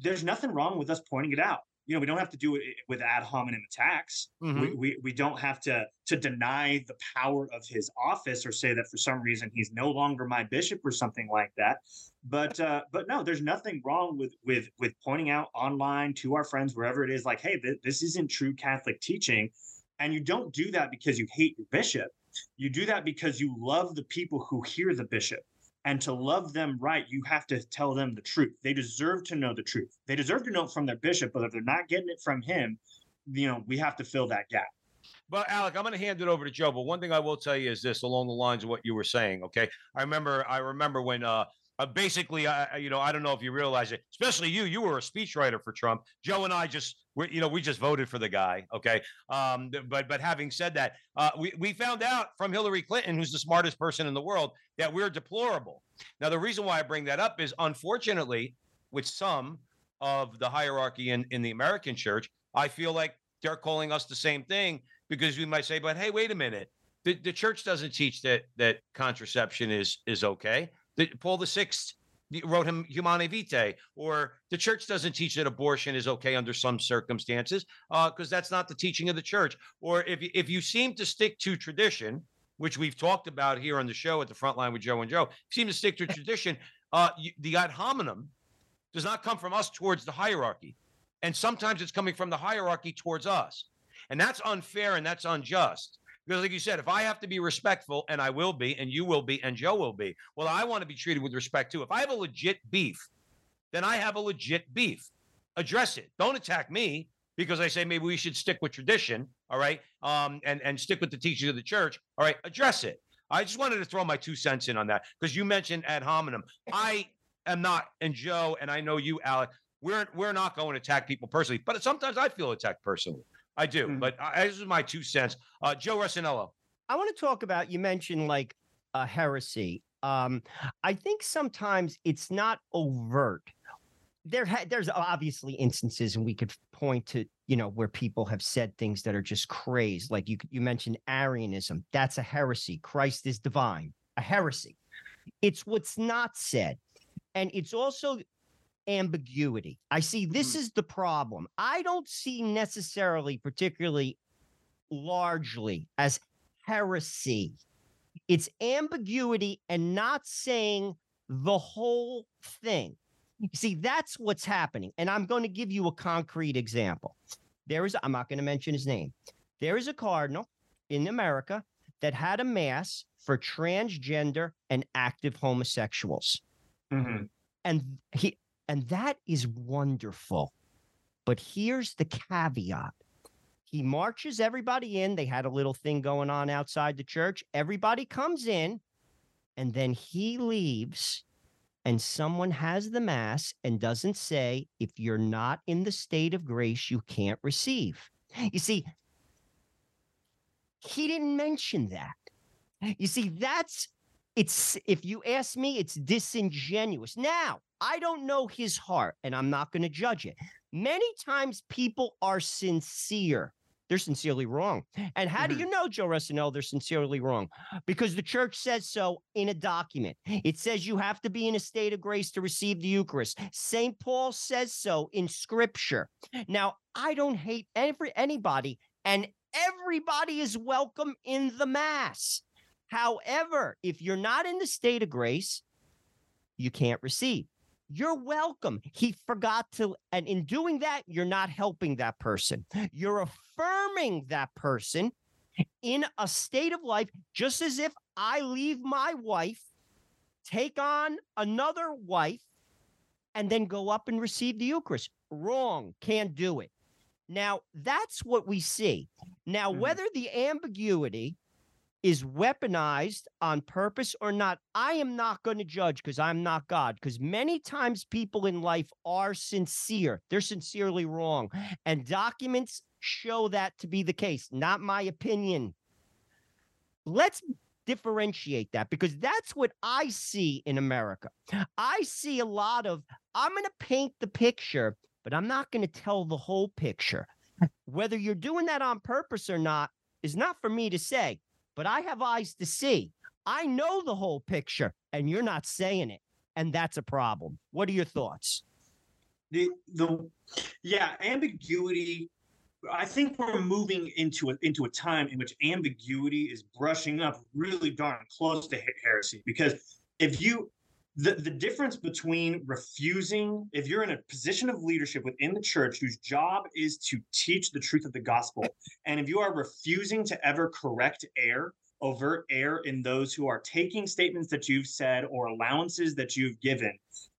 there's nothing wrong with us pointing it out. You know, we don't have to do it with ad hominem attacks. Mm-hmm. We, we we don't have to to deny the power of his office or say that for some reason he's no longer my bishop or something like that. But uh, but no, there's nothing wrong with with with pointing out online to our friends wherever it is, like, hey, th- this isn't true Catholic teaching and you don't do that because you hate your bishop. You do that because you love the people who hear the bishop. And to love them right, you have to tell them the truth. They deserve to know the truth. They deserve to know it from their bishop, but if they're not getting it from him, you know, we have to fill that gap. But Alec, I'm going to hand it over to Joe. But one thing I will tell you is this, along the lines of what you were saying. Okay, I remember, I remember when uh, uh, basically, I, you know, I don't know if you realize it, especially you. You were a speechwriter for Trump. Joe and I just, we, you know, we just voted for the guy. Okay, um, but but having said that, uh, we we found out from Hillary Clinton, who's the smartest person in the world, that we're deplorable. Now, the reason why I bring that up is, unfortunately, with some of the hierarchy in in the American church, I feel like they're calling us the same thing because we might say, but hey, wait a minute. The, the church doesn't teach that that contraception is is okay. The, Paul the Sixth wrote him Humanae Vitae, or the church doesn't teach that abortion is okay under some circumstances, because uh, that's not the teaching of the church. Or if if you seem to stick to tradition, which we've talked about here on the show at the front line with Joe and Joe, seem to stick to tradition. Uh, the ad hominem does not come from us towards the hierarchy, and sometimes it's coming from the hierarchy towards us, and that's unfair and that's unjust. Because, like you said, if I have to be respectful, and I will be, and you will be, and Joe will be, well, I want to be treated with respect too. If I have a legit beef, then I have a legit beef. Address it. Don't attack me because I say maybe we should stick with tradition, all right, um, and and stick with the teachings of the church. All right, address it. I just wanted to throw my two cents in on that because you mentioned ad hominem. I am not, and Joe, and I know you, Alec. We're we're not going to attack people personally, but sometimes I feel attacked personally. I do, mm-hmm. but I, this is my two cents. Uh, Joe Rossinello. I want to talk about. You mentioned like a heresy. Um, I think sometimes it's not overt. There, ha- there's obviously instances, and we could point to you know where people have said things that are just crazed. Like you, you mentioned Arianism. That's a heresy. Christ is divine. A heresy. It's what's not said, and it's also ambiguity. I see this mm-hmm. is the problem. I don't see necessarily, particularly largely, as heresy. It's ambiguity and not saying the whole thing. You see, that's what's happening. And I'm going to give you a concrete example. There is, I'm not going to mention his name. There is a cardinal in America that had a mass for transgender and active homosexuals. Mm-hmm. And he, and that is wonderful. But here's the caveat he marches everybody in. They had a little thing going on outside the church. Everybody comes in, and then he leaves, and someone has the mass and doesn't say, if you're not in the state of grace, you can't receive. You see, he didn't mention that. You see, that's it's if you ask me, it's disingenuous. Now, I don't know his heart, and I'm not going to judge it. Many times people are sincere. They're sincerely wrong. And how mm-hmm. do you know, Joe Rossinello, they're sincerely wrong? Because the church says so in a document. It says you have to be in a state of grace to receive the Eucharist. St. Paul says so in scripture. Now, I don't hate every anybody, and everybody is welcome in the Mass. However, if you're not in the state of grace, you can't receive. You're welcome. He forgot to, and in doing that, you're not helping that person. You're affirming that person in a state of life, just as if I leave my wife, take on another wife, and then go up and receive the Eucharist. Wrong. Can't do it. Now, that's what we see. Now, mm-hmm. whether the ambiguity is weaponized on purpose or not, I am not going to judge because I'm not God. Because many times people in life are sincere, they're sincerely wrong. And documents show that to be the case, not my opinion. Let's differentiate that because that's what I see in America. I see a lot of, I'm going to paint the picture, but I'm not going to tell the whole picture. Hmm. Whether you're doing that on purpose or not is not for me to say, but I have eyes to see. I know the whole picture, and you're not saying it. And that's a problem. What are your thoughts? The the yeah, ambiguity I think we're moving into a, into a time in which ambiguity is brushing up really darn close to heresy because if you the, the difference between refusing if you're in a position of leadership within the church whose job is to teach the truth of the gospel and if you are refusing to ever correct error overt error in those who are taking statements that you've said or allowances that you've given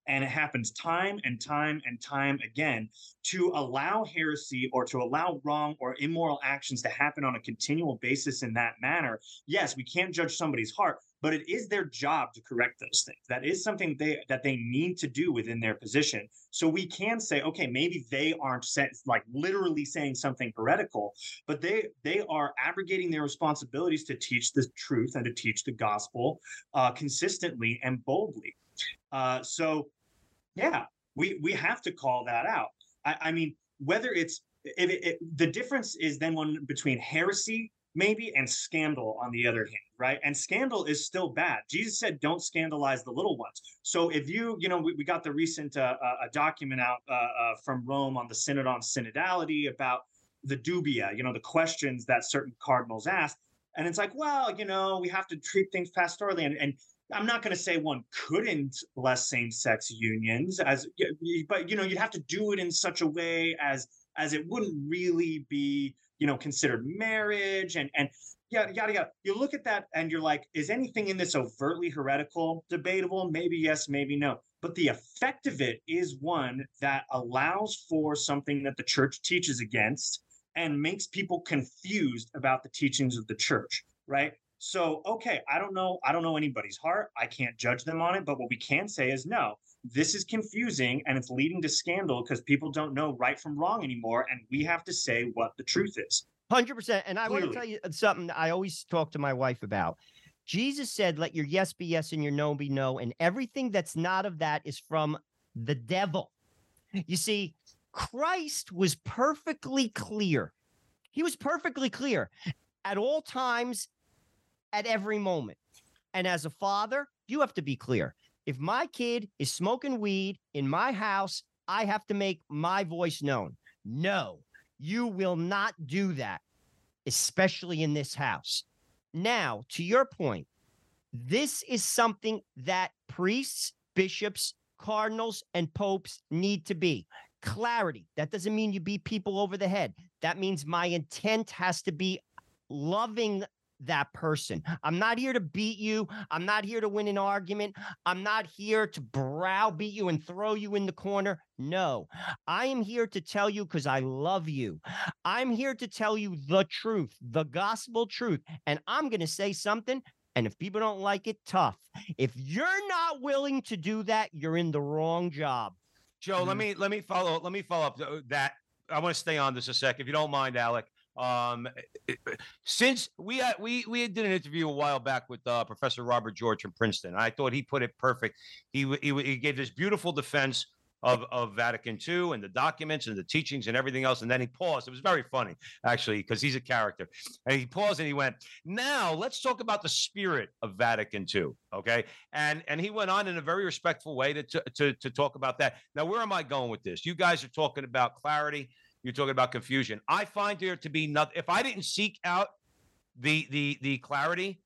and it happens time and time and time again to allow heresy or to allow wrong or immoral actions to happen on a continual basis in that manner. Yes we can't judge somebody's heart but it is their job to correct those things. That is something they that they need to do within their position. So we can say okay maybe they aren't set, like literally saying something heretical but they they are abrogating their responsibilities to teach the truth and to teach the gospel uh, consistently and boldly. Uh, so yeah, we we have to call that out. I, I mean, whether it's it, it, the difference is then one between heresy maybe and scandal on the other hand right? And scandal is still bad. Jesus said don't scandalize the little ones. So if you you know we, we got the recent uh, uh, a document out uh, uh, from rome on the synod on synodality about the dubia you know the questions that certain cardinals asked and it's like well you know we have to treat things pastorally and, and I'm not going to say one couldn't bless same-sex unions as but you know you'd have to do it in such a way as as it wouldn't really be you know considered marriage and and yada yada yada. You look at that and you're like is anything in this overtly heretical debatable? Maybe yes maybe no. But the effect of it is one that allows for something that the church teaches against and makes people confused about the teachings of the church right so, okay, I don't know. I don't know anybody's heart. I can't judge them on it. But what we can say is no, this is confusing and it's leading to scandal because people don't know right from wrong anymore. And we have to say what the truth is. 100%. And I want to tell you something I always talk to my wife about. Jesus said, let your yes be yes and your no be no. And everything that's not of that is from the devil. You see, Christ was perfectly clear. He was perfectly clear at all times at every moment. And as a father, you have to be clear. If my kid is smoking weed in my house, I have to make my voice known. No, you will not do that, especially in this house. Now, to your point, this is something that priests, bishops, cardinals, and popes need to be. Clarity. That doesn't mean you beat people over the head. That means my intent has to be loving that person. I'm not here to beat you. I'm not here to win an argument. I'm not here to browbeat you and throw you in the corner. No, I am here to tell you because I love you. I'm here to tell you the truth, the gospel truth. And I'm going to say something. And if people don't like it, tough. If you're not willing to do that, you're in the wrong job. Joe, mm-hmm. let me let me follow let me follow up uh, that. I want to stay on this a sec, if you don't mind, Alec. Um, since we had, we we did an interview a while back with uh, Professor Robert George from Princeton, I thought he put it perfect. He he, he gave this beautiful defense of, of Vatican II and the documents and the teachings and everything else. And then he paused. It was very funny, actually, because he's a character. And he paused and he went, Now let's talk about the spirit of Vatican II. Okay. And and he went on in a very respectful way to, to, to talk about that. Now, where am I going with this? You guys are talking about clarity you're talking about confusion. I find there to be nothing. If I didn't seek out the the the clarity,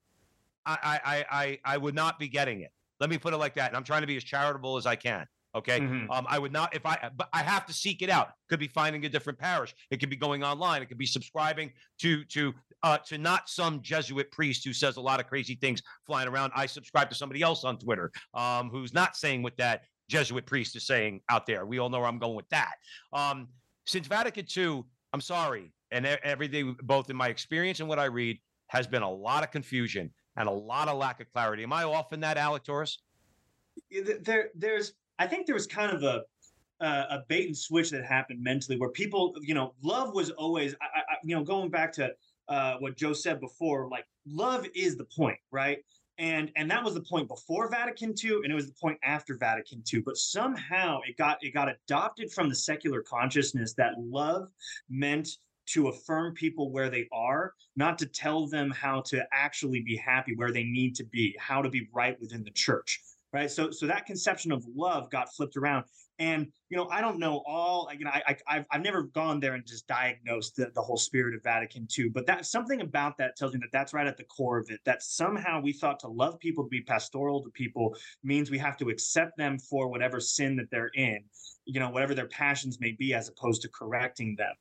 I I I I would not be getting it. Let me put it like that. And I'm trying to be as charitable as I can. Okay. Mm-hmm. Um, I would not if I but I have to seek it out. Could be finding a different parish. It could be going online. It could be subscribing to to uh to not some Jesuit priest who says a lot of crazy things flying around. I subscribe to somebody else on Twitter um who's not saying what that Jesuit priest is saying out there. We all know where I'm going with that. Um, since Vatican II, I'm sorry, and everything, both in my experience and what I read, has been a lot of confusion and a lot of lack of clarity. Am I off in that, Alec Torres? there there's I think there was kind of a uh, a bait and switch that happened mentally where people you know love was always I, I, you know going back to uh, what Joe said before like love is the point right and and that was the point before Vatican II and it was the point after Vatican II but somehow it got it got adopted from the secular consciousness that love meant to affirm people where they are, not to tell them how to actually be happy where they need to be, how to be right within the church right? So so that conception of love got flipped around and you know i don't know all you know i, have I've never gone there and just diagnosed the, the whole spirit of vatican ii but that something about that tells me that that's right at the core of it that somehow we thought to love people to be pastoral to people means we have to accept them for whatever sin that they're in you know whatever their passions may be as opposed to correcting them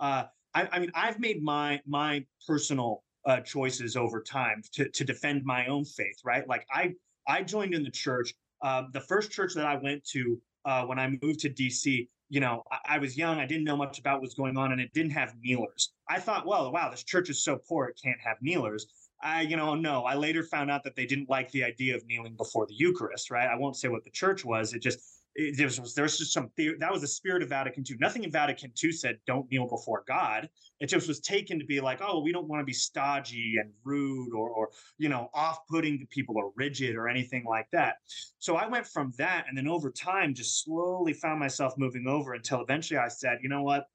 uh, I, I mean i've made my my personal uh, choices over time to, to defend my own faith right like i I joined in the church. Uh, the first church that I went to uh, when I moved to DC, you know, I, I, was young. I didn't know much about what was going on, and it didn't have kneelers. I thought, well, wow, this church is so poor, it can't have kneelers. I, you know, no. I later found out that they didn't like the idea of kneeling before the Eucharist, right? I won't say what the church was. It just there was there was just some theory that was the spirit of Vatican II. Nothing in Vatican II said don't kneel before God. It just was taken to be like, oh, we don't want to be stodgy and rude or or you know off-putting to people or rigid or anything like that. So I went from that, and then over time, just slowly found myself moving over until eventually I said, you know what,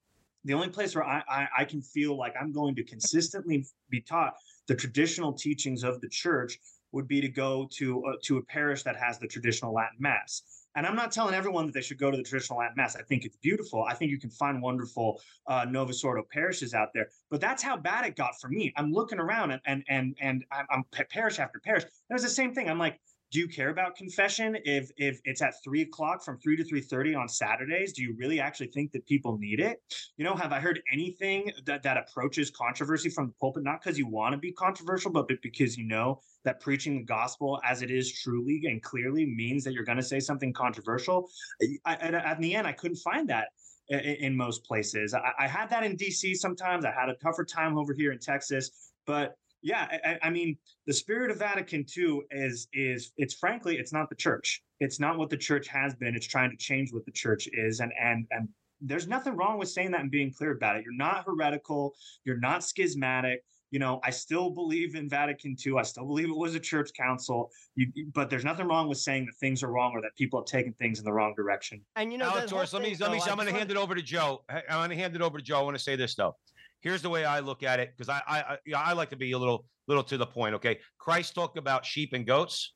the only place where I, I, I can feel like I'm going to consistently be taught the traditional teachings of the church would be to go to uh, to a parish that has the traditional Latin Mass. And I'm not telling everyone that they should go to the traditional Latin Mass. I think it's beautiful. I think you can find wonderful uh, Novus Ordo parishes out there. But that's how bad it got for me. I'm looking around and and and, and I'm, I'm parish after parish. And it was the same thing. I'm like, do you care about confession if if it's at three o'clock from three to three thirty on Saturdays? Do you really actually think that people need it? You know, have I heard anything that that approaches controversy from the pulpit? Not because you want to be controversial, but because you know that preaching the gospel as it is truly and clearly means that you're going to say something controversial. I, I, at the end, I couldn't find that in, in most places. I, I had that in DC sometimes. I had a tougher time over here in Texas, but yeah, I, I, mean, the spirit of Vatican II is is it's frankly, it's not the church. It's not what the church has been. It's trying to change what the church is, and and and there's nothing wrong with saying that and being clear about it. You're not heretical. You're not schismatic. You know, I still believe in Vatican II. I still believe it was a church council. You, but there's nothing wrong with saying that things are wrong or that people have taken things in the wrong direction. And you know, Alex Torres, let me let me. I'm going to hand it over to Joe. I'm going to hand it over to Joe. I want to say this though here's the way I look at it because I, I I I like to be a little little to the point. Okay, Christ talked about sheep and goats.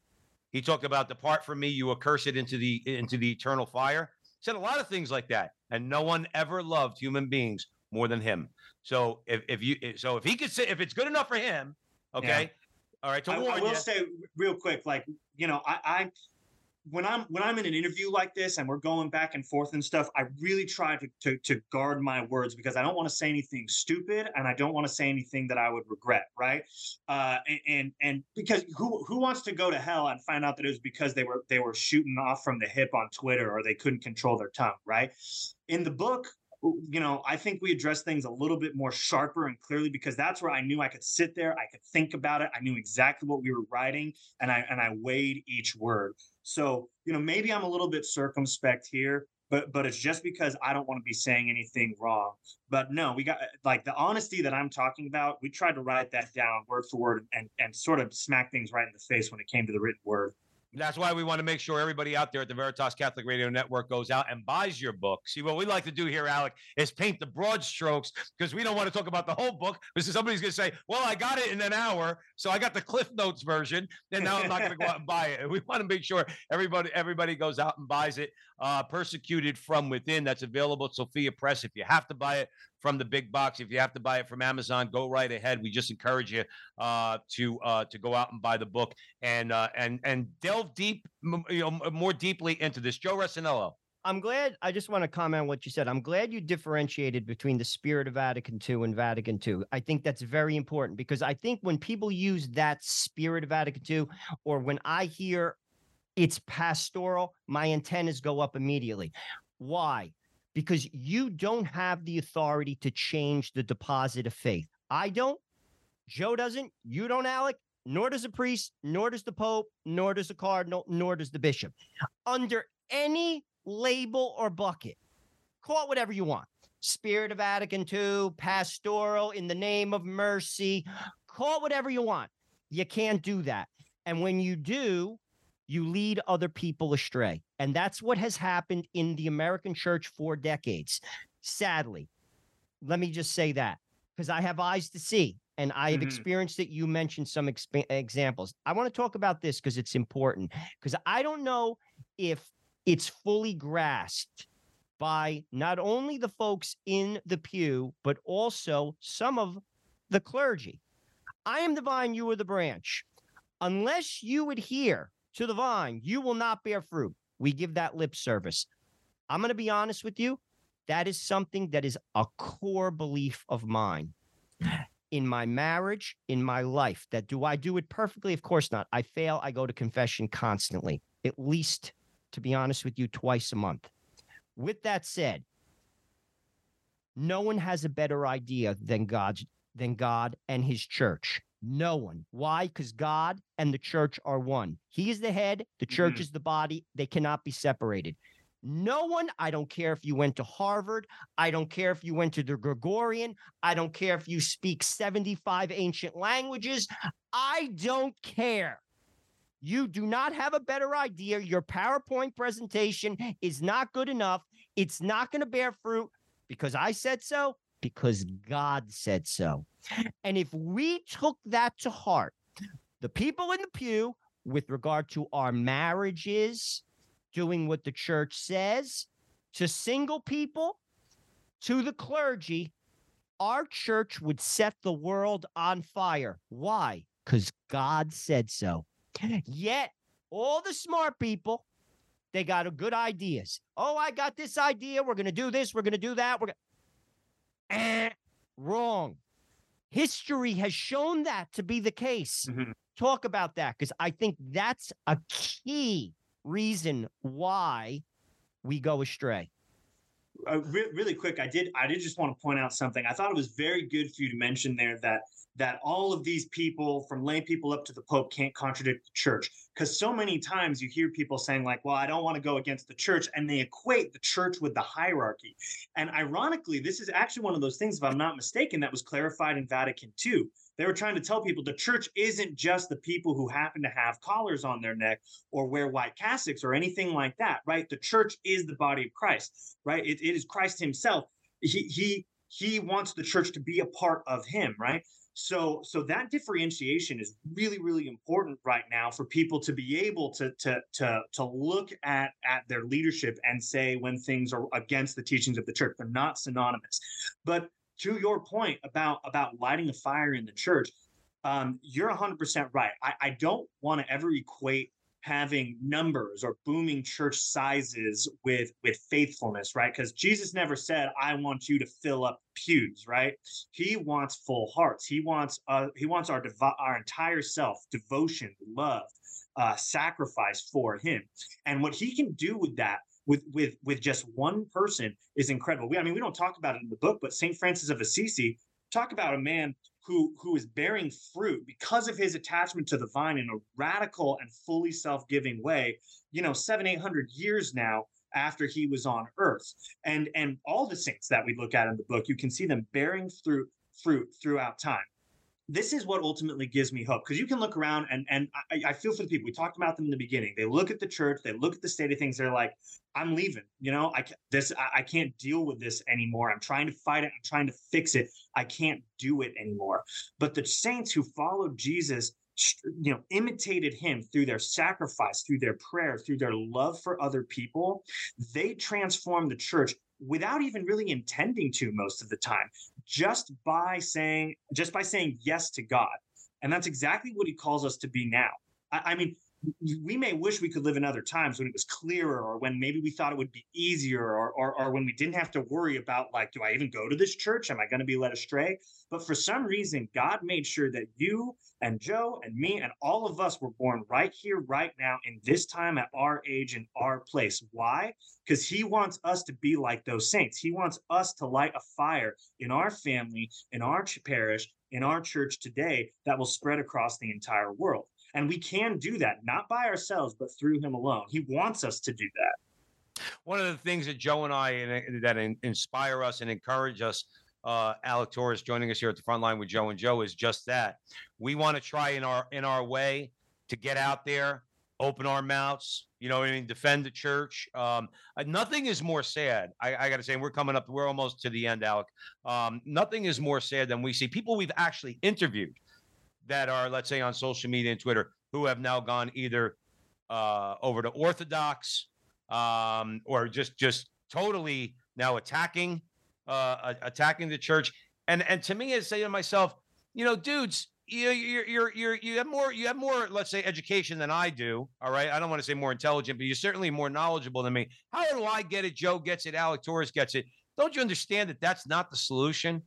He talked about depart from me, you accursed into the into the eternal fire. He said a lot of things like that, and no one ever loved human beings more than him. So if if you so if he could say if it's good enough for him, okay. Yeah. All right. I, I will you, say real quick, like you know, I, I when I'm when I'm in an interview like this and we're going back and forth and stuff, I really try to to, to guard my words because I don't want to say anything stupid and I don't want to say anything that I would regret, right? Uh, and, and and because who who wants to go to hell and find out that it was because they were they were shooting off from the hip on Twitter or they couldn't control their tongue, right? In the book, you know, I think we address things a little bit more sharper and clearly because that's where I knew I could sit there, I could think about it, I knew exactly what we were writing, and I and I weighed each word. So, you know, maybe I'm a little bit circumspect here, but but it's just because I don't want to be saying anything wrong. But no, we got like the honesty that I'm talking about. We tried to write that down word for word and and sort of smack things right in the face when it came to the written word. That's why we want to make sure everybody out there at the Veritas Catholic Radio Network goes out and buys your book. See, what we like to do here, Alec, is paint the broad strokes because we don't want to talk about the whole book because somebody's going to say, well, I got it in an hour. So I got the Cliff Notes version. And now I'm not going to go out and buy it. We want to make sure everybody everybody goes out and buys it. Uh, Persecuted from Within. That's available at Sophia Press. If you have to buy it, from the big box. If you have to buy it from Amazon, go right ahead. We just encourage you uh, to uh, to go out and buy the book and uh, and and delve deep, you know, more deeply into this. Joe Resinello. I'm glad. I just want to comment what you said. I'm glad you differentiated between the spirit of Vatican II and Vatican II. I think that's very important because I think when people use that spirit of Vatican II, or when I hear it's pastoral, my antennas go up immediately. Why? because you don't have the authority to change the deposit of faith. I don't. Joe doesn't, you don't, Alec, nor does a priest, nor does the Pope, nor does the cardinal, nor does the bishop. Under any label or bucket, call it whatever you want. Spirit of Vatican II, pastoral, in the name of mercy, call it whatever you want. You can't do that. And when you do, you lead other people astray. And that's what has happened in the American church for decades. Sadly, let me just say that because I have eyes to see and I have Mhm. experienced it. You mentioned some expa- examples. I want to talk about this because it's important because I don't know if it's fully grasped by not only the folks in the pew, but also some of the clergy. I am the vine, you are the branch. Unless you adhere to the vine, you will not bear fruit. We give that lip service. I'm going to be honest with you. That is something that is a core belief of mine in my marriage, in my life. That do I do it perfectly? Of course not. I fail. I go to confession constantly, at least, to be honest with you, twice a month. With that said, no one has a better idea than God's than God and his church. No one. Why? Because God and the church are one. He is the head, the church Mhm. is the body. They cannot be separated. No one, I don't care if you went to Harvard, I don't care if you went to the Gregorian, I don't care if you speak 75 ancient languages, I don't care. You do not have a better idea. Your PowerPoint presentation is not good enough. It's not going to bear fruit because I said so, because God said so. And if we took that to heart, the people in the pew, with regard to our marriages, doing what the church says, to single people, to the clergy, our church would set the world on fire. Why? Because God said so. Yet, all the smart people, they got good ideas. Oh, I got this idea. We're going to do this. We're going to do that. We're going eh, wrong. History has shown that to be the case. Mhm. Talk about that because I think that's a key reason why we go astray. uh, re- really quick, I did I did just want to point out something. I thought it was very good for you to mention there that that all of these people, from lay people up to the Pope, can't contradict the church. Because so many times you hear people saying like, "Well, I don't want to go against the church," and they equate the church with the hierarchy. And ironically, this is actually one of those things, if I'm not mistaken, that was clarified in Vatican II. They were trying to tell people the church isn't just the people who happen to have collars on their neck or wear white cassocks or anything like that, right? The church is the body of Christ, right? It, it is Christ Himself. He he he wants the church to be a part of Him, right? So so that differentiation is really really important right now for people to be able to to to to look at at their leadership and say when things are against the teachings of the church, they're not synonymous. But to your point about about lighting a fire in the church, um, you're 100% right. I, I don't want to ever equate having numbers or booming church sizes with with faithfulness right? Because jesus never said i want you to fill up pews right? He wants full hearts. He wants uh he wants our devo- our entire self devotion love uh sacrifice for him. And what he can do with that with with with just one person is incredible. We i mean we don't talk about it in the book but saint francis of assisi talk about a man who who is bearing fruit because of his attachment to the vine in a radical and fully self-giving way you know seven eight hundred years now after he was on earth. And and all the saints that we look at in the book you can see them bearing fruit fruit throughout time this is what ultimately gives me hope because you can look around and and I, I feel for the people. We talked about them in the beginning. They look at the church they look at the state of things they're like i'm leaving you know? I this I, I can't deal with this anymore. I'm trying to fight it i'm trying to fix it. I can't do it anymore. But the saints who followed jesus you know imitated him through their sacrifice through their prayer through their love for other people they transformed the church without even really intending to most of the time just by saying just by saying yes to god. And that's exactly what he calls us to be now. I, I mean we may wish we could live in other times when it was clearer or when maybe we thought it would be easier or, or, or when we didn't have to worry about like do i even go to this church? Am i going to be led astray? But for some reason god made sure that you and joe and me and all of us were born right here right now in this time at our age in our place. Why? Because he wants us to be like those saints. He wants us to light a fire in our family in our parish in our church today that will spread across the entire world. And we can do that, not by ourselves, but through him alone. He wants us to do that. One of the things that Joe and I that inspire us and encourage us uh, Alec Torres joining us here at the front line with Joe and Joe is just that. We want to try in our in our way to get out there, open our mouths, you know, I mean, defend the church. Um, uh, nothing is more sad. I, I got to say, we're coming up. We're almost to the end, Alec. Um, nothing is more sad than we see people we've actually interviewed that are, let's say, on social media and Twitter who have now gone either uh, over to Orthodox um, or just just totally now attacking uh, attacking the church. And and to me, I say to myself, you know, dudes, you you're you're you have more you have more let's say education than I do. All right, I don't want to say more intelligent, but you're certainly more knowledgeable than me. How do I get it? Joe gets it. Alec Torres gets it. Don't you understand that that's not the solution?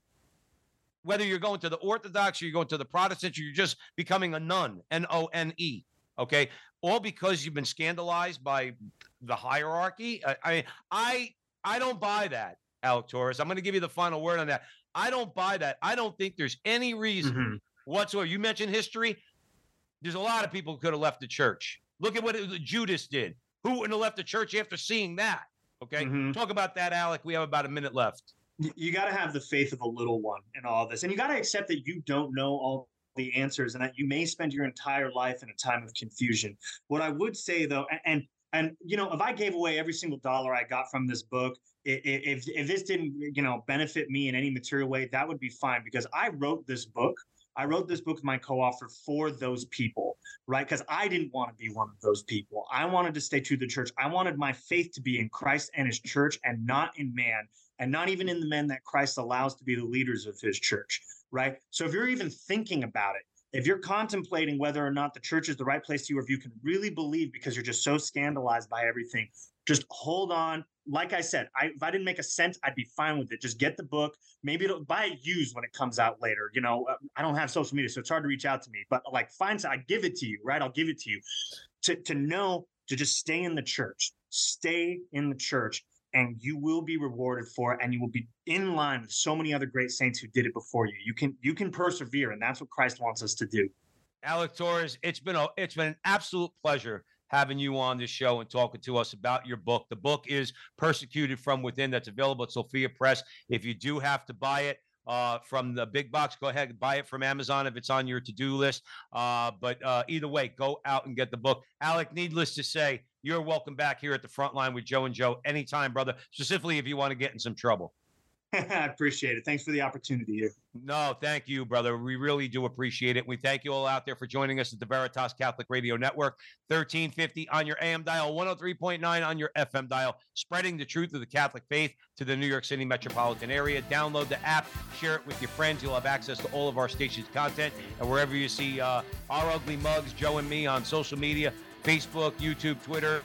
Whether you're going to the Orthodox or you're going to the Protestants, or you're just becoming a nun, N O N E. Okay, all because you've been scandalized by the hierarchy. I I I, I don't buy that. Alec Torres. I'm going to give you the final word on that. I don't buy that. I don't think there's any reason mm-hmm. whatsoever. You mentioned history. There's a lot of people who could have left the church. Look at what Judas did. Who wouldn't have left the church after seeing that? Okay. Mm-hmm. Talk about that, Alec. We have about a minute left. You got to have the faith of a little one in all this. And you got to accept that you don't know all the answers and that you may spend your entire life in a time of confusion. What I would say, though, and, and you know, if I gave away every single dollar I got from this book, if if this didn't you know benefit me in any material way, that would be fine because I wrote this book. I wrote this book with my co-author for those people, right? Because I didn't want to be one of those people. I wanted to stay true to the church. I wanted my faith to be in Christ and his church and not in man, and not even in the men that Christ allows to be the leaders of his church, right? So if you're even thinking about it, if you're contemplating whether or not the church is the right place to you, or if you can really believe because you're just so scandalized by everything, just hold on. Like I said, I, if I didn't make a sense, I'd be fine with it. Just get the book. Maybe it'll buy it used when it comes out later. You know, uh, I don't have social media, so it's hard to reach out to me. But like, find, I give it to you, right? I'll give it to you. To to know to just stay in the church, stay in the church, and you will be rewarded for it and you will be in line with so many other great saints who did it before you you can you can persevere and that's what christ wants us to do alec torres it's been a it's been an absolute pleasure having you on this show and talking to us about your book the book is persecuted from within that's available at sophia press if you do have to buy it uh, from the big box. Go ahead and buy it from Amazon if it's on your to do list. Uh, but uh, either way, go out and get the book. Alec, needless to say, you're welcome back here at the front line with Joe and Joe anytime, brother, specifically if you want to get in some trouble. I appreciate it. Thanks for the opportunity here. No, thank you, brother. We really do appreciate it. We thank you all out there for joining us at the Veritas Catholic Radio Network, 1350 on your AM dial, 103.9 on your FM dial, spreading the truth of the Catholic faith to the New York City metropolitan area. Download the app, share it with your friends. You'll have access to all of our station's content. And wherever you see uh, our ugly mugs, Joe and me on social media, Facebook, YouTube, Twitter,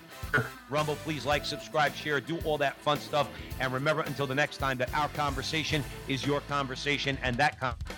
Rumble. Please like, subscribe, share, do all that fun stuff. And remember, until the next time, that our conversation is your conversation, and that conversation